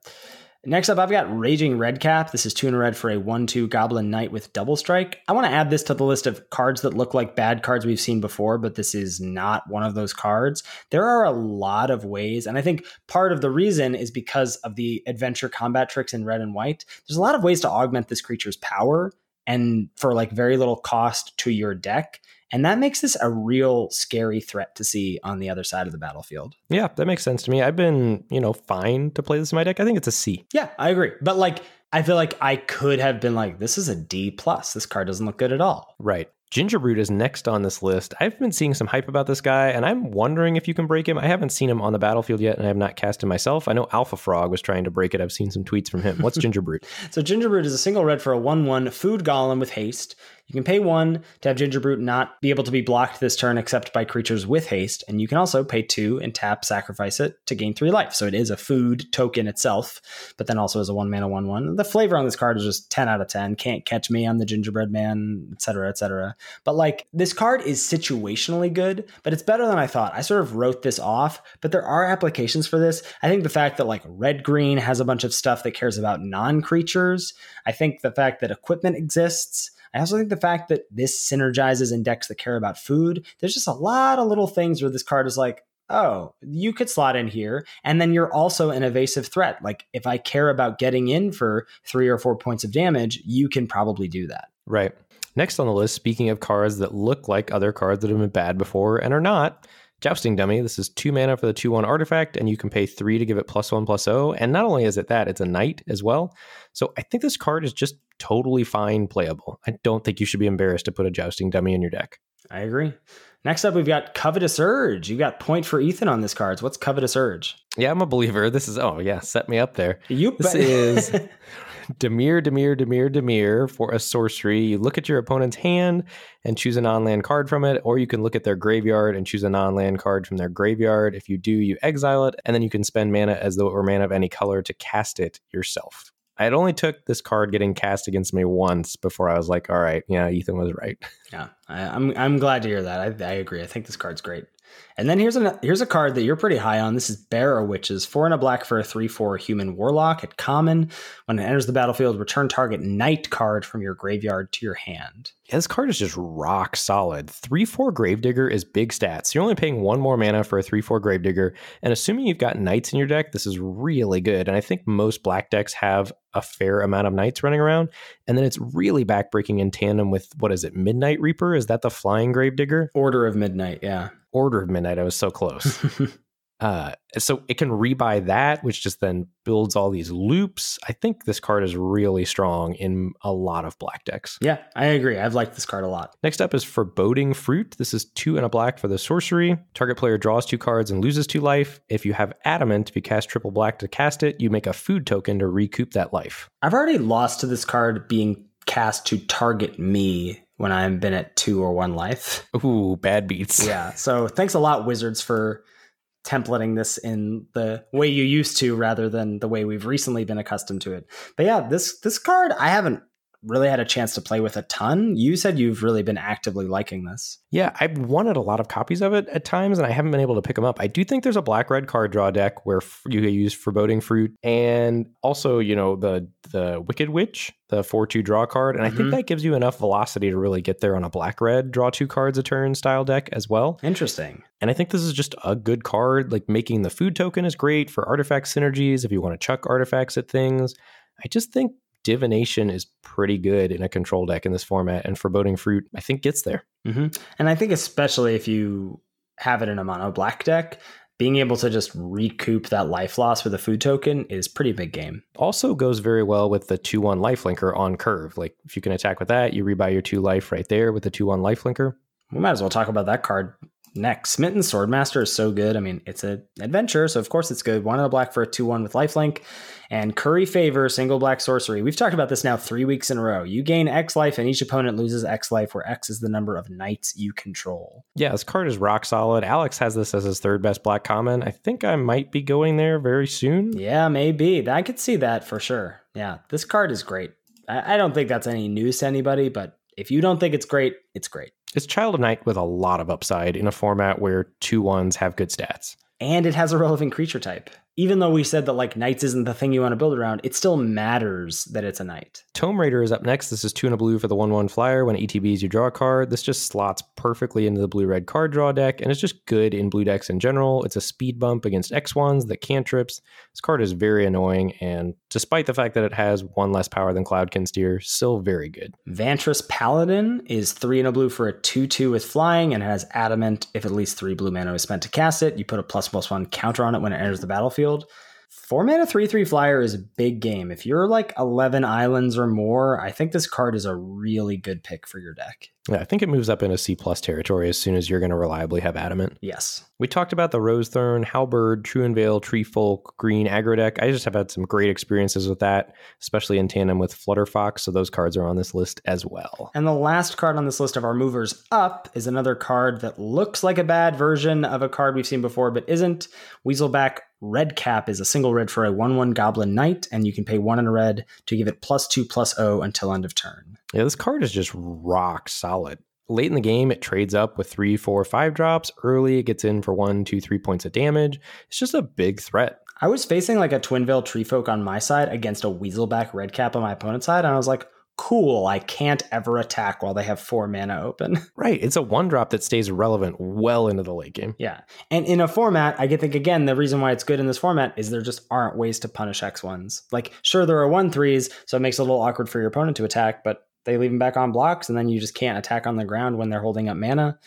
Next up, I've got Raging Redcap. This is two and a red for a 1 2 Goblin Knight with double strike. I want to add this to the list of cards that look like bad cards we've seen before, but this is not one of those cards. There are a lot of ways, and I think part of the reason is because of the adventure combat tricks in red and white. There's a lot of ways to augment this creature's power and for like very little cost to your deck. And that makes this a real scary threat to see on the other side of the battlefield. Yeah, that makes sense to me. I've been, you know, fine to play this in my deck. I think it's a C. Yeah, I agree. But like I feel like I could have been like, this is a D plus. This card doesn't look good at all. Right. Gingerbrute is next on this list. I've been seeing some hype about this guy, and I'm wondering if you can break him. I haven't seen him on the battlefield yet, and I have not cast him myself. I know Alpha Frog was trying to break it. I've seen some tweets from him. What's Gingerbrute? so Gingerbrute is a single red for a 1-1 food golem with haste. You can pay one to have Gingerbrute not be able to be blocked this turn except by creatures with haste, and you can also pay two and tap sacrifice it to gain three life. So it is a food token itself, but then also as a one mana one one. The flavor on this card is just ten out of ten. Can't catch me. I'm the gingerbread man, etc. etc. But like this card is situationally good, but it's better than I thought. I sort of wrote this off, but there are applications for this. I think the fact that like red green has a bunch of stuff that cares about non creatures. I think the fact that equipment exists. I also think the fact that this synergizes in decks that care about food, there's just a lot of little things where this card is like, oh, you could slot in here. And then you're also an evasive threat. Like if I care about getting in for three or four points of damage, you can probably do that. Right. Next on the list, speaking of cards that look like other cards that have been bad before and are not, Jousting Dummy. This is two mana for the 2 1 artifact, and you can pay three to give it plus one plus O. And not only is it that, it's a knight as well. So I think this card is just totally fine playable. I don't think you should be embarrassed to put a Jousting Dummy in your deck. I agree. Next up, we've got Covetous Urge. You got point for Ethan on this cards. What's Covetous Urge? Yeah, I'm a believer. This is oh yeah, set me up there. You this is Dimir, Dimir, Dimir, Dimir for a sorcery. You look at your opponent's hand and choose a non-land card from it, or you can look at their graveyard and choose a non-land card from their graveyard. If you do, you exile it, and then you can spend mana as though it were mana of any color to cast it yourself. I had only took this card getting cast against me once before I was like, all right, yeah, Ethan was right. Yeah, I, am I'm, I'm glad to hear that. I, I agree. I think this card's great. And then here's a here's a card that you're pretty high on. This is Barrow Witches, four and a black for a three four human warlock at common. When it enters the battlefield, return target knight card from your graveyard to your hand. Yeah, this card is just rock solid. Three four Gravedigger is big stats. You're only paying one more mana for a three four Gravedigger, and assuming you've got knights in your deck, this is really good. And I think most black decks have a fair amount of knights running around, and then it's really backbreaking in tandem with what is it, Midnight Reaper? Is that the flying Gravedigger? Order of Midnight, yeah. Order of Midnight. I was so close. Uh, so it can rebuy that, which just then builds all these loops. I think this card is really strong in a lot of black decks. Yeah, I agree. I've liked this card a lot. Next up is Foreboding Fruit. This is two and a black for the sorcery. Target player draws two cards and loses two life. If you have Adamant, if you cast triple black to cast it, you make a food token to recoup that life. I've already lost to this card being cast to target me when I've been at two or one life. Ooh, bad beats. Yeah. So thanks a lot, Wizards, for templating this in the way you used to rather than the way we've recently been accustomed to it. But yeah, this this card I haven't really had a chance to play with a ton. You said you've really been actively liking this. Yeah, I've wanted a lot of copies of it at times, and I haven't been able to pick them up. I do think there's a black red card draw deck where you use foreboding fruit, and also you know the the wicked witch, the four two draw card, and mm-hmm. I think mm-hmm. that gives you enough velocity to really get there on a black red draw two cards a turn style deck as well. Interesting. And I think this is just a good card. Like making the food token is great for artifact synergies if you want to chuck artifacts at things. I just think divination is pretty good in a control deck in this format, and foreboding fruit I think gets there. Mm-hmm. And I think especially if you have it in a mono black deck, being able to just recoup that life loss with a food token is pretty big game. Also goes very well with the 2 1 life linker on curve. Like if you can attack with that, you rebuy your 2 life right there with the 2 1 life linker. We might as well talk about that card next. Smitten Swordmaster is so good. I mean, it's an adventure, so of course it's good. One in the black for a 2 1 with lifelink. And Curry Favor, single black sorcery. We've talked about this now three weeks in a row. You gain X life, and each opponent loses X life, where X is the number of knights you control. Yeah, this card is rock solid. Alex has this as his third best black common. I think I might be going there very soon. Yeah, maybe. I could see that for sure. Yeah, this card is great. I don't think that's any news to anybody, but if you don't think it's great, it's great. It's Child of Night with a lot of upside in a format where two ones have good stats. And it has a relevant creature type even though we said that like knights isn't the thing you want to build around, it still matters that it's a knight. Tome Raider is up next. This is two and a blue for the 1 1 flyer. When ETBs, you draw a card. This just slots perfectly into the blue red card draw deck, and it's just good in blue decks in general. It's a speed bump against X1s that cantrips. This card is very annoying, and despite the fact that it has one less power than Cloudkin Seer, still very good. Vantress Paladin is three and a blue for a 2 2 with flying, and it has adamant. If at least three blue mana is spent to cast it, you put a plus plus one counter on it when it enters the battlefield field. Four mana, three three flyer is a big game. If you're like eleven islands or more, I think this card is a really good pick for your deck. Yeah, I think it moves up into C plus territory as soon as you're going to reliably have adamant. Yes. We talked about the Rosethorn, Halberd, Tuinvale Treefolk, Green aggro deck. I just have had some great experiences with that, especially in tandem with Flutterfox. So those cards are on this list as well. And the last card on this list of our movers up is another card that looks like a bad version of a card we've seen before, but isn't. Weaselback Redcap is a single red for a 1 1 Goblin Knight, and you can pay one in a red to give it plus 2 plus 0 until end of turn. Yeah, this card is just rock solid. Late in the game, it trades up with three, four, five drops. Early, it gets in for one, two, three points of damage. It's just a big threat. I was facing like a Tuinvale Treefolk on my side against a Weaselback Redcap on my opponent's side, and I was like, cool, I can't ever attack while they have four mana open. Right. It's a one drop that stays relevant well into the late game. Yeah. And in a format, I think again, the reason why it's good in this format is there just aren't ways to punish X1s. Like, sure, there are one threes, so it makes it a little awkward for your opponent to attack, but they leave them back on blocks, and then you just can't attack on the ground when they're holding up mana.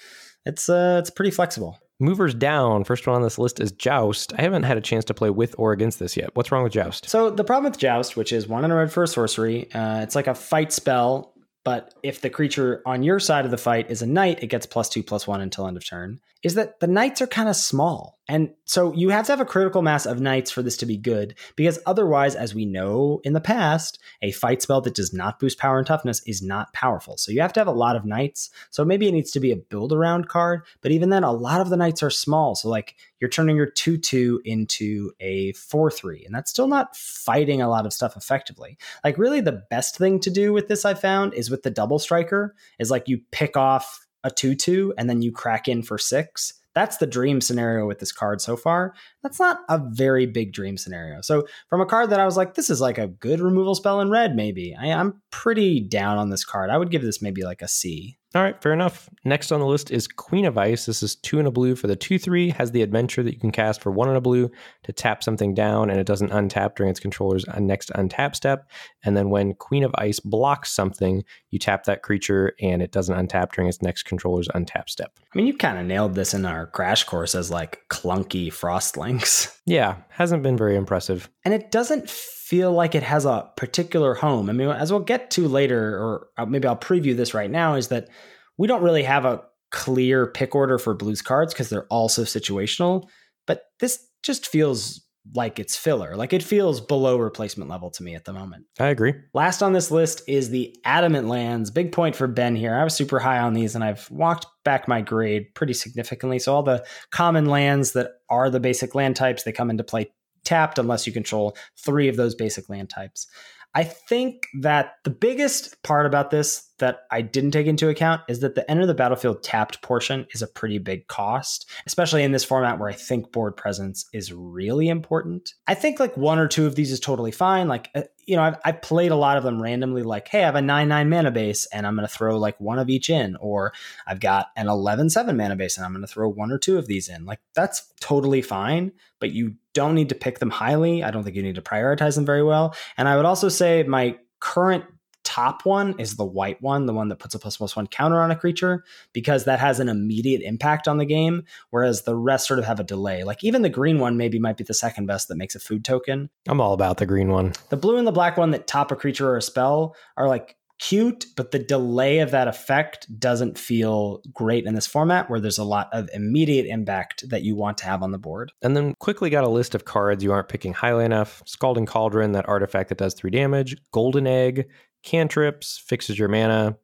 It's uh, it's pretty flexible. Movers down. First one on this list is Joust. I haven't had a chance to play with or against this yet. What's wrong with Joust? So the problem with Joust, which is one in a red for a sorcery, uh, it's like a fight spell. But if the creature on your side of the fight is a knight, it gets plus two, plus one until end of turn. Is that the knights are kind of small. And so you have to have a critical mass of knights for this to be good, because otherwise, as we know in the past, a fight spell that does not boost power and toughness is not powerful. So you have to have a lot of knights. So maybe it needs to be a build around card, but even then, a lot of the knights are small. So like you're turning your 2 2 into a 4 3, and that's still not fighting a lot of stuff effectively. Like, really, the best thing to do with this, I found, is with the double striker, is like you pick off a 2 2 and then you crack in for six that's the dream scenario with this card so far. That's not a very big dream scenario. So from a card that I was like, this is like a good removal spell in red, maybe. I, am pretty down on this card. I would give this maybe like a C. All right, fair enough. Next on the list is Queen of Ice. This is two and a blue for the 2 3, has the adventure that you can cast for one and a blue to tap something down, and it doesn't untap during its controller's uh, next untap step. And then when Queen of Ice blocks something, you tap that creature, and it doesn't untap during its next controller's untap step. I mean, you kind of nailed this in our crash course as like clunky Frost Lynx. Yeah, hasn't been very impressive. And it doesn't feel like it has a particular home. I mean, as we'll get to later, or uh, maybe I'll preview this right now, is that we don't really have a clear pick order for blues cards because they're all so situational. But this just feels like it's filler. Like it feels below replacement level to me at the moment. I agree. Last on this list is the Adamant Lands. Big point for Ben here. I was super high on these and I've walked back my grade pretty significantly. So all the common lands that are the basic land types, they come into play tapped unless you control three of those basic land types. I think that the biggest part about this that I didn't take into account is that the enter the battlefield tapped portion is a pretty big cost, especially in this format where I think board presence is really important. I think like one or two of these is totally fine. Like, uh, you know, I've, I've played a lot of them randomly, like, hey, I have a 9 9 mana base and I'm going to throw like one of each in, or I've got an 11 7 mana base and I'm going to throw one or two of these in. Like, that's totally fine, but you don't need to pick them highly. I don't think you need to prioritize them very well. And I would also say my current top one is the white one, the one that puts a plus plus one counter on a creature, because that has an immediate impact on the game, whereas the rest sort of have a delay. Like even the green one maybe might be the second best that makes a food token. I'm all about the green one. The blue and the black one that top a creature or a spell are like cute, but the delay of that effect doesn't feel great in this format where there's a lot of immediate impact that you want to have on the board. And then quickly got a list of cards you aren't picking highly enough Scalding Cauldron, that artifact that does three damage, Golden Egg, cantrips, fixes your mana,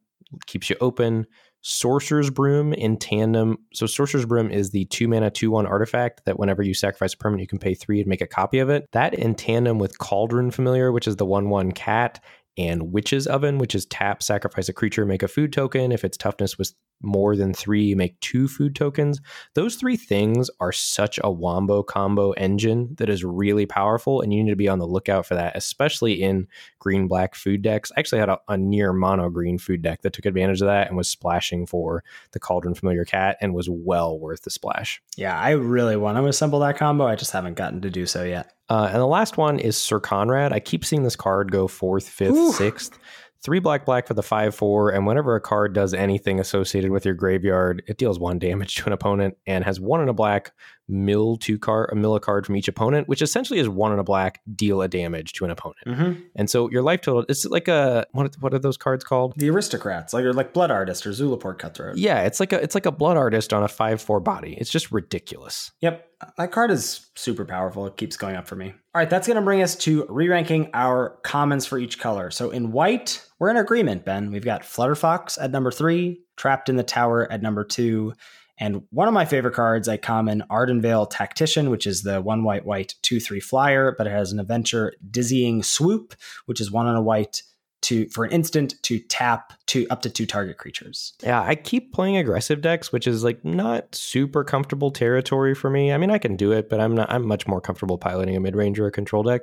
keeps you open. Sorcerer's Broom in tandem. So Sorcerer's Broom is the two mana, two one artifact that whenever you sacrifice a permanent, you can pay three and make a copy of it. That in tandem with Cauldron Familiar, which is the one one cat, and Witch's Oven, which is tap, sacrifice a creature, make a food token. If its toughness was more than three, make two food tokens. Those three things are such a wombo combo engine that is really powerful, and you need to be on the lookout for that, especially in green black food decks. I actually had a, a near mono green food deck that took advantage of that and was splashing for the Cauldron Familiar Cat and was well worth the splash. Yeah, I really want to assemble that combo. I just haven't gotten to do so yet. Uh, and the last one is Sir Conrad. I keep seeing this card go fourth, fifth, Ooh. sixth three black black for the five four, and whenever a card does anything associated with your graveyard, it deals one damage to an opponent and has one in a black mill two card a mill a card from each opponent, which essentially is one in a black deal a damage to an opponent. Mm-hmm. And so your life total it's like a what what are those cards called? The aristocrats, like like blood artist or Zulaport cutthroat. Yeah, it's like a it's like a blood artist on a five four body. It's just ridiculous. Yep, that card is super powerful. It keeps going up for me. All right, that's going to bring us to re-ranking our commons for each color. So in white, we're in agreement, Ben. We've got Flutterfox at number three, Trapped in the Tower at number two, and one of my favorite cards, a common Ardenvale Tactician, which is the one white white two three flyer, but it has an adventure Dizzying Swoop, which is one on a white to for an instant to tap to up to two target creatures. Yeah, I keep playing aggressive decks, which is like not super comfortable territory for me. I mean, I can do it, but I'm not. I'm much more comfortable piloting a mid range or a control deck.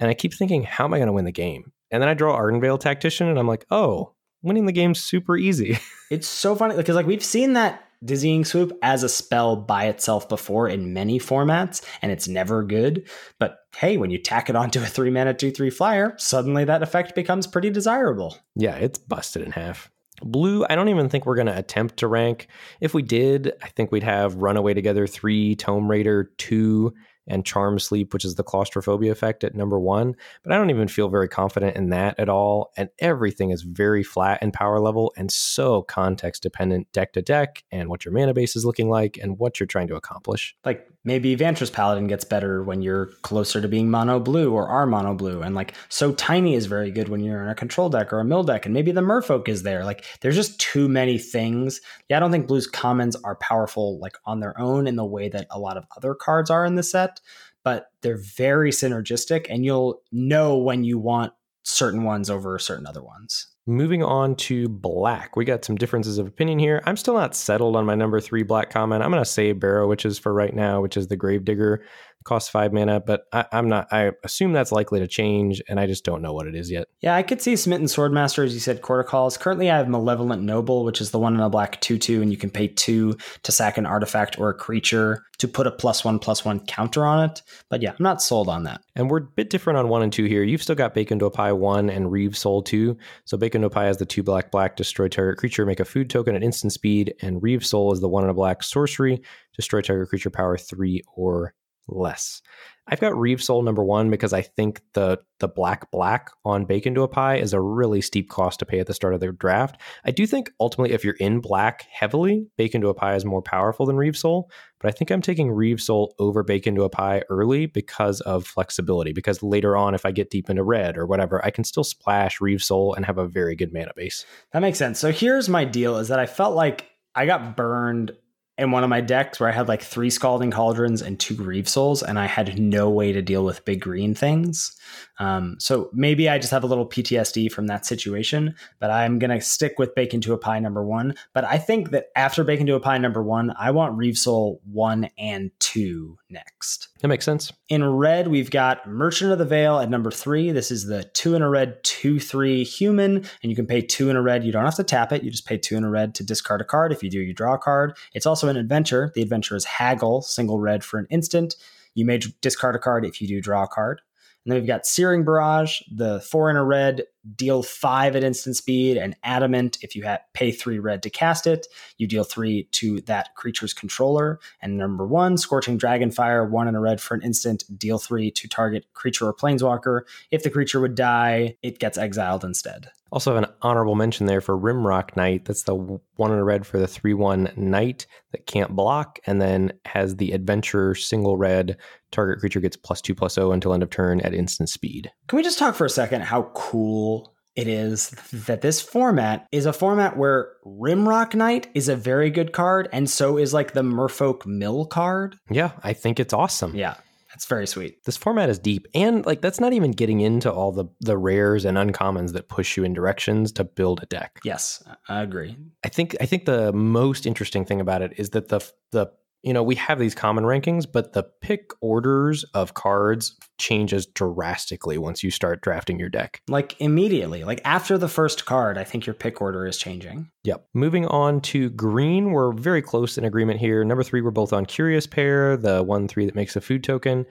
And I keep thinking, how am I going to win the game? And then I draw Ardenvale Tactician, and I'm like, oh, winning the game's super easy. it's so funny because like we've seen that Dizzying Swoop as a spell by itself before in many formats, and it's never good. But hey, when you tack it onto a three mana, two, three flyer, suddenly that effect becomes pretty desirable. Yeah, it's busted in half. Blue, I don't even think we're going to attempt to rank. If we did, I think we'd have Runaway Together 3, Tome Raider 2, and Charm Sleep, which is the claustrophobia effect at number one. But I don't even feel very confident in that at all. And everything is very flat in power level and so context dependent deck to deck and what your mana base is looking like and what you're trying to accomplish. Like maybe Vantress Paladin gets better when you're closer to being mono blue or are mono blue. And like so tiny is very good when you're in a control deck or a mill deck. And maybe the merfolk is there. Like there's just too many things. Yeah, I don't think blue's commons are powerful like on their own in the way that a lot of other cards are in the set but they're very synergistic and you'll know when you want certain ones over certain other ones. Moving on to black, we got some differences of opinion here. I'm still not settled on my number three black comment. I'm going to say Barrow Witches for right now, which is the Gravedigger costs five mana, but I, am not. I assume that's likely to change, and I just don't know what it is yet. Yeah, I could see Smitten Swordmaster, as you said, Quarter Calls. Currently, I have Malevolent Noble, which is the one in a black 2 2, and you can pay two to sack an artifact or a creature to put a plus one plus one counter on it. But yeah, I'm not sold on that. And we're a bit different on one and two here. You've still got Bacon Pie one and Reave Soul two. So Bacon Pie has the two black black destroy target creature, make a food token at instant speed, and Reave Soul is the one in a black sorcery, destroy target creature power three or less. I've got Reave Soul number one because I think the the black black on Bake into a Pie is a really steep cost to pay at the start of the draft. I do think ultimately if you're in black heavily, Bake into a Pie is more powerful than Reave Soul, but I think I'm taking Reave Soul over Bake into a Pie early because of flexibility. Because later on, if I get deep into red or whatever, I can still splash Reave Soul and have a very good mana base. That makes sense. So here's my deal: is that I felt like I got burned in one of my decks where I had like three Scalding Cauldrons and two Reave Souls, and I had no way to deal with big green things. Um, so maybe I just have a little PTSD from that situation, but I'm going to stick with Bake into a Pie number one. But I think that after Bake into a Pie number one, I want Reave Soul one and two next. That makes sense. In red, we've got Merchant of the Veil at number three. This is the two in a red, two, three human, and you can pay two in a red. You don't have to tap it. You just pay two in a red to discard a card. If you do, you draw a card. It's also an adventure. The adventure is Haggle, single red for an instant. You may discard a card if you do draw a card. And then we've got Searing Barrage, the four in a red, deal five at instant speed, and Adamant. If you have, pay three red to cast it, you deal three to that creature's controller. And number one, Scorching Dragonfire, one in a red for an instant, deal three to target creature or planeswalker. If the creature would die, it gets exiled instead. Also have an honorable mention there for Rimrock Knight. That's the one in a red for the 3 1 Knight that can't block, and then has the adventurer single red. Target creature gets plus 2 plus 0 until end of turn at instant speed. Can we just talk for a second how cool it is that this format is a format where Rimrock Knight is a very good card, and so is like the Merfolk Mill card? Yeah, I think it's awesome. Yeah. It's very sweet. This format is deep, and like that's not even getting into all the the rares and uncommons that push you in directions to build a deck. Yes, I agree. I think I think the most interesting thing about it is that the the you know, we have these common rankings, but the pick orders of cards changes drastically once you start drafting your deck. Like immediately, like after the first card, I think your pick order is changing. Yep. Moving on to green, we're very close in agreement here. Number three, we're both on Curious Pair, the one three that makes a food token.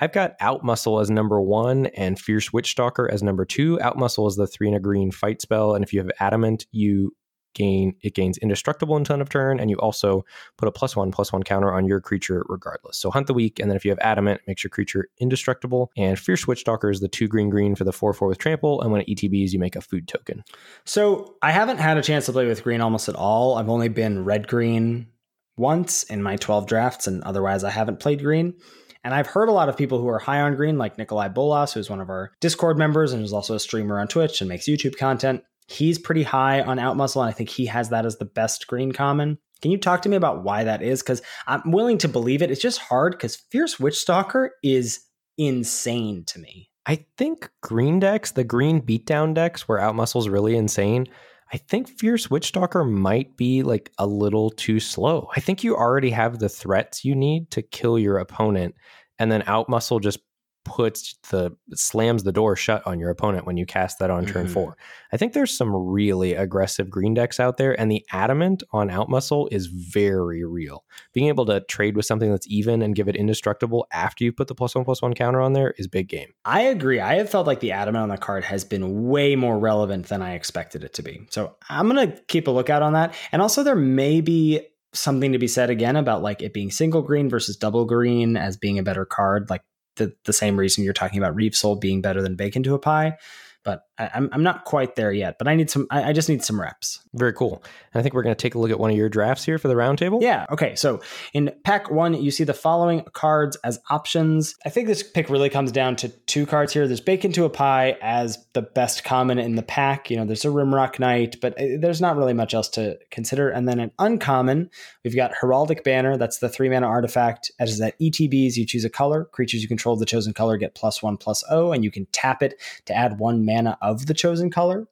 I've got Outmuscle as number one and Fierce Witchstalker as number two. Outmuscle is the three in a green fight spell, and if you have Adamant, you gain it gains indestructible until end of turn, and you also put a plus one plus one counter on your creature regardless. So hunt the weak, and then if you have adamant, makes your creature indestructible. And Fierce Witchstalker is the two green green for the four four with trample, and when it ETBs, you make a food token. So I haven't had a chance to play with green almost at all. I've only been red green once in my 12 drafts, and otherwise I haven't played green. And I've heard a lot of people who are high on green, like Nikolai Bolas, who's one of our Discord members and is also a streamer on Twitch and makes YouTube content he's pretty high on Outmuscle, and I think he has that as the best green common. Can you talk to me about why that is? Because I'm willing to believe it. It's just hard because Fierce Witchstalker is insane to me. I think green decks, the green beatdown decks where Outmuscle is really insane. I think Fierce Witchstalker might be like a little too slow. I think you already have the threats you need to kill your opponent, and then Outmuscle just puts the slams the door shut on your opponent when you cast that on turn mm-hmm. four. I think there's some really aggressive green decks out there, and the adamant on Outmuscle is very real. Being able to trade with something that's even and give it indestructible after you put the plus one plus one counter on there is big game. I agree. I have felt like the adamant on the card has been way more relevant than I expected it to be. So I'm gonna keep a lookout on that. And also there may be something to be said again about like it being single green versus double green as being a better card. Like the, the same reason you're talking about Reave Soul being better than Bake into a Pie but I, am I'm, I'm not quite there yet. But I need some. I, I just need some reps. Very cool. And I think we're going to take a look at one of your drafts here for the roundtable. Yeah. Okay. So in pack one, you see the following cards as options. I think this pick really comes down to two cards here. There's Bake into a Pie as the best common in the pack. You know, there's a Rimrock Knight, but uh, there's not really much else to consider. And then an uncommon, we've got Heraldic Banner. That's the three mana artifact. As is that ETBs, you choose a color. Creatures you control the chosen color get plus one plus O, and you can tap it to add one mana of the chosen color.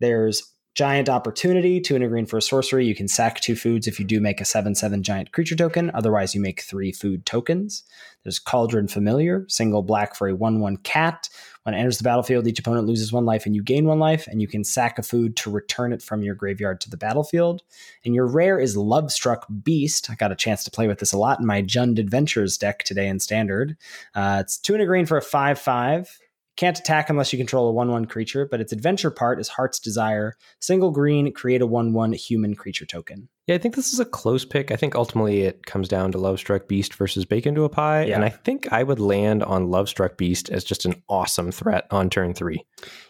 There's Giant Opportunity, two and a green for a sorcery. You can sack two foods if you do make a 7 7 giant creature token. Otherwise, you make three food tokens. There's Cauldron Familiar, single black for a 1 1 cat. When it enters the battlefield, each opponent loses one life and you gain one life, and you can sack a food to return it from your graveyard to the battlefield. And your rare is Lovestruck Beast. I got a chance to play with this a lot in my Jund Adventures deck today in Standard. Uh, it's two and a green for a 5 5. Can't attack unless you control a 1 1 creature, but its adventure part is Heart's Desire. Single green, create a 1 1 human creature token. Yeah, I think this is a close pick. I think ultimately it comes down to Lovestruck Beast versus Bake into a Pie. Yeah. And I think I would land on Lovestruck Beast as just an awesome threat on turn three.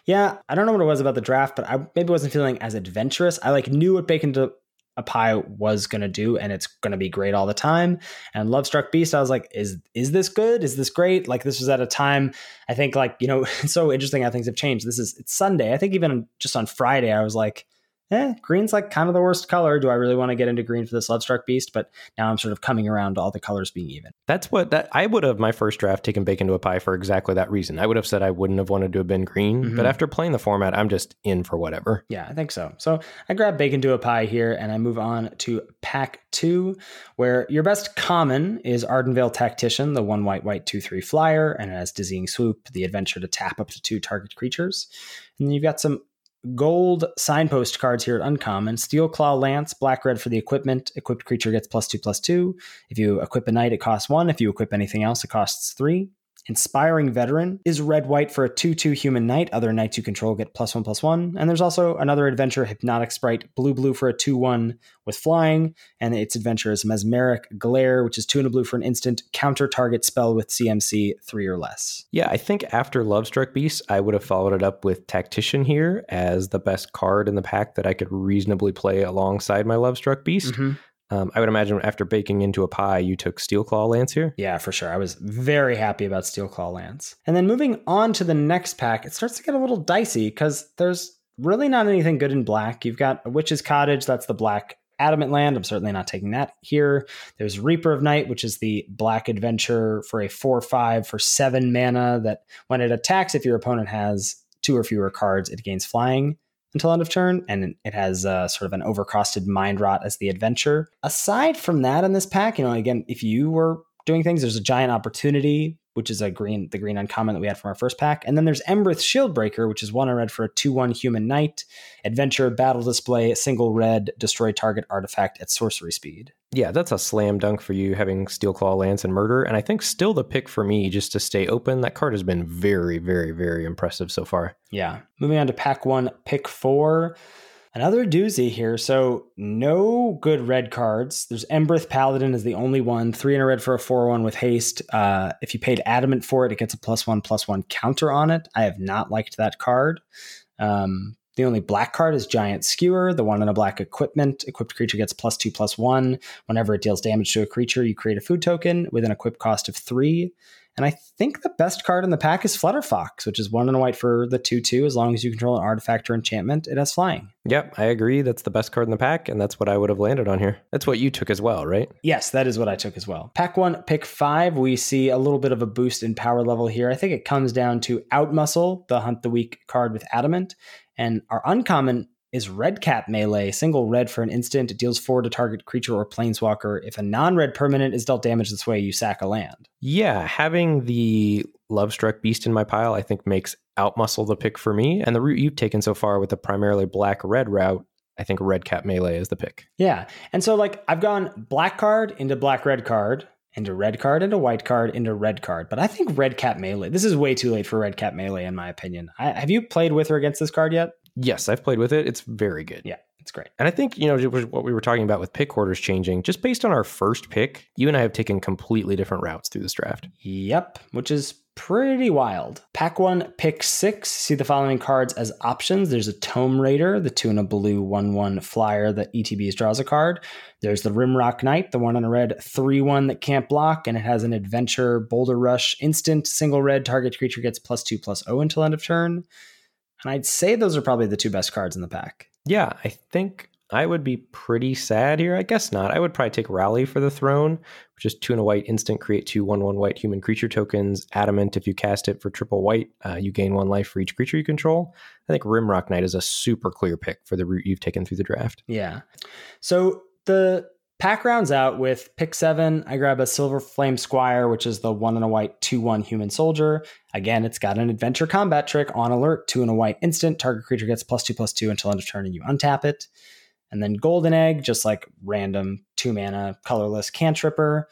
Yeah, I don't know what it was about the draft, but I maybe wasn't feeling as adventurous. I like knew what Bake into a Pie was going to do, and it's going to be great all the time. And Lovestruck Beast, I was like, is is this good? Is this great? Like this was at a time, I think like you know, it's so interesting how things have changed. This is it's Sunday. I think even just on Friday, I was like, eh, green's like kind of the worst color. Do I really want to get into green for this Lovestruck Beast? But now I'm sort of coming around to all the colors being even. That's what that I would have my first draft taken Bake into a Pie for exactly that reason. I would have said I wouldn't have wanted to have been green, Mhm. but after playing the format, I'm just in for whatever. Yeah, I think so. So I grab Bake into a Pie here and I move on to pack two, where your best common is Ardenvale Tactician, the one white, white, two, three flyer, and it has Dizzying Swoop, the adventure to tap up to two target creatures. And then you've got some gold signpost cards here at Uncommon. Steelclaw Lance, black red for the equipment. Equipped creature gets plus two, plus two. If you equip a knight, it costs one. If you equip anything else, it costs three. Inspiring Veteran is red white for a 2 2 human knight. Other knights you control get plus 1 plus 1. And there's also another adventure, Hypnotic Sprite, blue blue for a 2 1 with flying. And its adventure is Mesmeric Glare, which is 2 and a blue for an instant, counter target spell with CMC 3 or less. Yeah, I think after Lovestruck Beast, I would have followed it up with Tactician here as the best card in the pack that I could reasonably play alongside my Lovestruck Beast. Mm-hmm. Um, I would imagine after baking into a pie, you took Steelclaw Lance here. Yeah, for sure. I was very happy about Steelclaw Lance. And then moving on to the next pack, it starts to get a little dicey because there's really not anything good in black. You've got a Witch's Cottage, that's the black adamant land. I'm certainly not taking that here. There's Reaper of Night, which is the black adventure for a 4 5 for 7 mana that when it attacks, if your opponent has two or fewer cards, it gains flying until end of turn, and it has uh, sort of an overcosted mind rot as the adventure. Aside from that, in this pack, you know, again, if you were doing things, there's a giant opportunity, which is a green, the green uncommon that we had from our first pack, and then there's Embereth Shieldbreaker, which is one I read for a two-one human knight, adventure, battle display, single red, destroy target artifact at sorcery speed. Yeah, that's a slam dunk for you having Steelclaw Lance and Murder. And I think still the pick for me just to stay open. That card has been very, very, very impressive so far. Yeah. Moving on to pack one, pick four. Another doozy here. So, no good red cards. There's Embereth Paladin is the only one. Three in a red for a 4 1 with haste. Uh, if you paid adamant for it, it gets a plus one, plus one counter on it. I have not liked that card. Um, the only black card is Giant Skewer, the one in a black equipment. Equipped creature gets plus two, plus one. Whenever it deals damage to a creature, you create a food token with an equip cost of three. And I think the best card in the pack is Flutterfox, which is one and a white for the 2 2. As long as you control an artifact or enchantment, it has flying. Yep, I agree. That's the best card in the pack, and that's what I would have landed on here. That's what you took as well, right? Yes, that is what I took as well. Pack one, pick five, we see a little bit of a boost in power level here. I think it comes down to Outmuscle, the Hunt the Weak card with Adamant. And our uncommon is Redcap Melee, single red for an instant. It deals four to target creature or planeswalker. If a non red permanent is dealt damage this way, you sack a land. Yeah, having the Lovestruck Beast in my pile, I think makes Outmuscle the pick for me. And the route you've taken so far with the primarily black red route, I think Redcap Melee is the pick. Yeah. And so, like, I've gone black card into black red card, into red card, into white card, into red card. But I think Redcap Melee, this is way too late for Redcap Melee, in my opinion. I, have you played with or against this card yet? Yes, I've played with it. It's very good. Yeah, it's great. And I think, you know, what we were talking about with pick orders changing, just based on our first pick, you and I have taken completely different routes through this draft. Yep, which is pretty wild. Pack one, pick six. See the following cards as options. There's a Tome Raider, the two and a blue 1 1 flyer that ETBs draws a card. There's the Rimrock Knight, the one on a red 3 1 that can't block, and it has an adventure Boulder Rush instant, single red, target creature gets plus 2 plus 0 until end of turn. And I'd say those are probably the two best cards in the pack. Yeah, I think I would be pretty sad here. I guess not. I would probably take Rally for the throne, which is two and a white instant, create two one one white human creature tokens. Adamant, if you cast it for triple white, uh, you gain one life for each creature you control. I think Rimrock Knight is a super clear pick for the route you've taken through the draft. Yeah. So the pack rounds out with pick seven. I grab a Silverflame Squire, which is the one and a white 2 1 human soldier. Again, it's got an adventure combat trick on alert, two and a white instant. Target creature gets plus two plus two until end of turn and you untap it. And then Golden Egg, just like random two mana, colorless cantripper.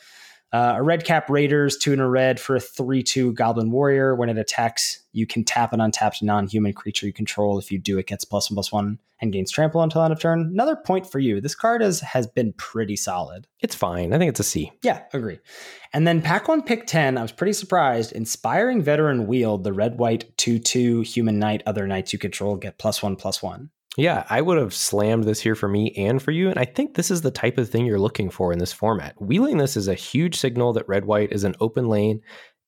Uh, a Redcap Raiders, two in a red for a 3 2 Goblin Warrior. When it attacks, you can tap an untapped non human creature you control. If you do, it gets plus one plus one and gains trample until end of turn. Another point for you. This card is, has been pretty solid. It's fine. I think it's a C. Yeah, agree. And then pack one, pick 10. I was pretty surprised. Inspiring Veteran Wield, the red white 2 2 human knight, other knights you control get plus one plus one. Yeah, I would have slammed this here for me and for you. And I think this is the type of thing you're looking for in this format. Wheeling this is a huge signal that red white is an open lane.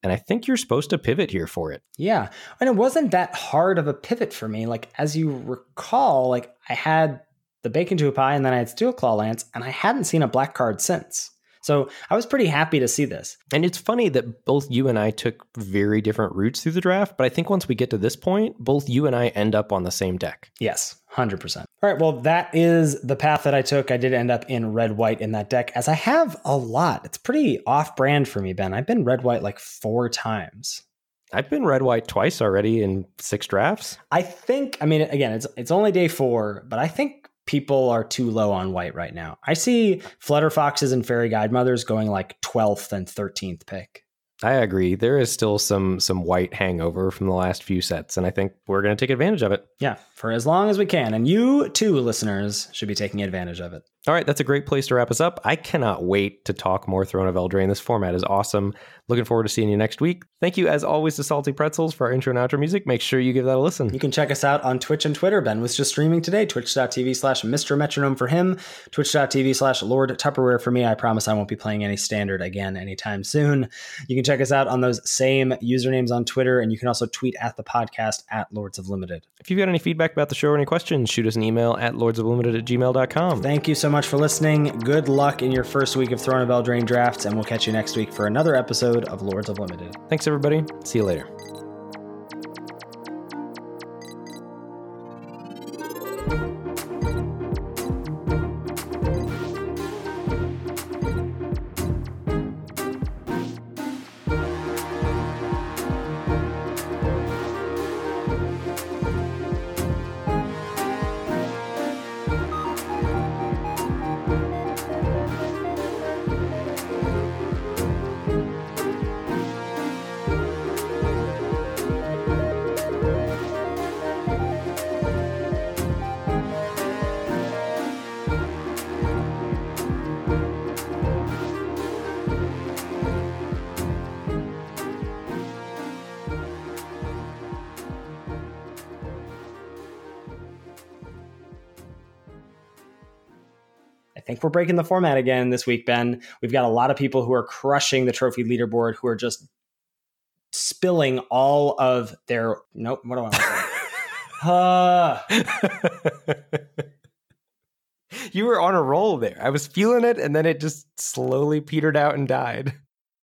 And I think you're supposed to pivot here for it. Yeah. And it wasn't that hard of a pivot for me. Like, as you recall, like I had the Bake into a Pie and then I had Steelclaw Lance, and I hadn't seen a black card since. So I was pretty happy to see this. And it's funny that both you and I took very different routes through the draft, but I think once we get to this point, both you and I end up on the same deck. Yes, 100%. All right, well, that is the path that I took. I did end up in red white in that deck, as I have a lot. It's pretty off brand for me, Ben. I've been red white like four times. I've been red white twice already in six drafts. I think, I mean, again, it's it's only day four, but I think people are too low on white right now. I see Flutter Foxes and Faerie Guidemothers going like 12th and 13th pick. I agree. There is still some some white hangover from the last few sets, and I think we're going to take advantage of it. Yeah, for as long as we can. And you too, listeners, should be taking advantage of it. All right, that's a great place to wrap us up. I cannot wait to talk more Throne of Eldraine. This format is awesome. Looking forward to seeing you next week. Thank you, as always, to Salty Pretzels for our intro and outro music. Make sure you give that a listen. You can check us out on Twitch and Twitter. Ben was just streaming today, twitch.tv slash Mr. Metronome for him, twitch.tv slash Lord Tupperware for me. I promise I won't be playing any standard again anytime soon. You can check us out on those same usernames on Twitter, and you can also tweet at the podcast at Lords of Limited. If you've got any feedback about the show or any questions, shoot us an email at lordsoflimited at gmail.com. Thank you so much for listening. Good luck in your first week of Throne of Eldraine drafts, and we'll catch you next week for another episode of Lords of Limited. Thanks, everybody. See you later. I think breaking the format again this week, Ben. We've got a lot of people who are crushing the trophy leaderboard who are just spilling all of their nope, what do I want to say? uh, you were on a roll there. I was feeling it, and then it just slowly petered out and died.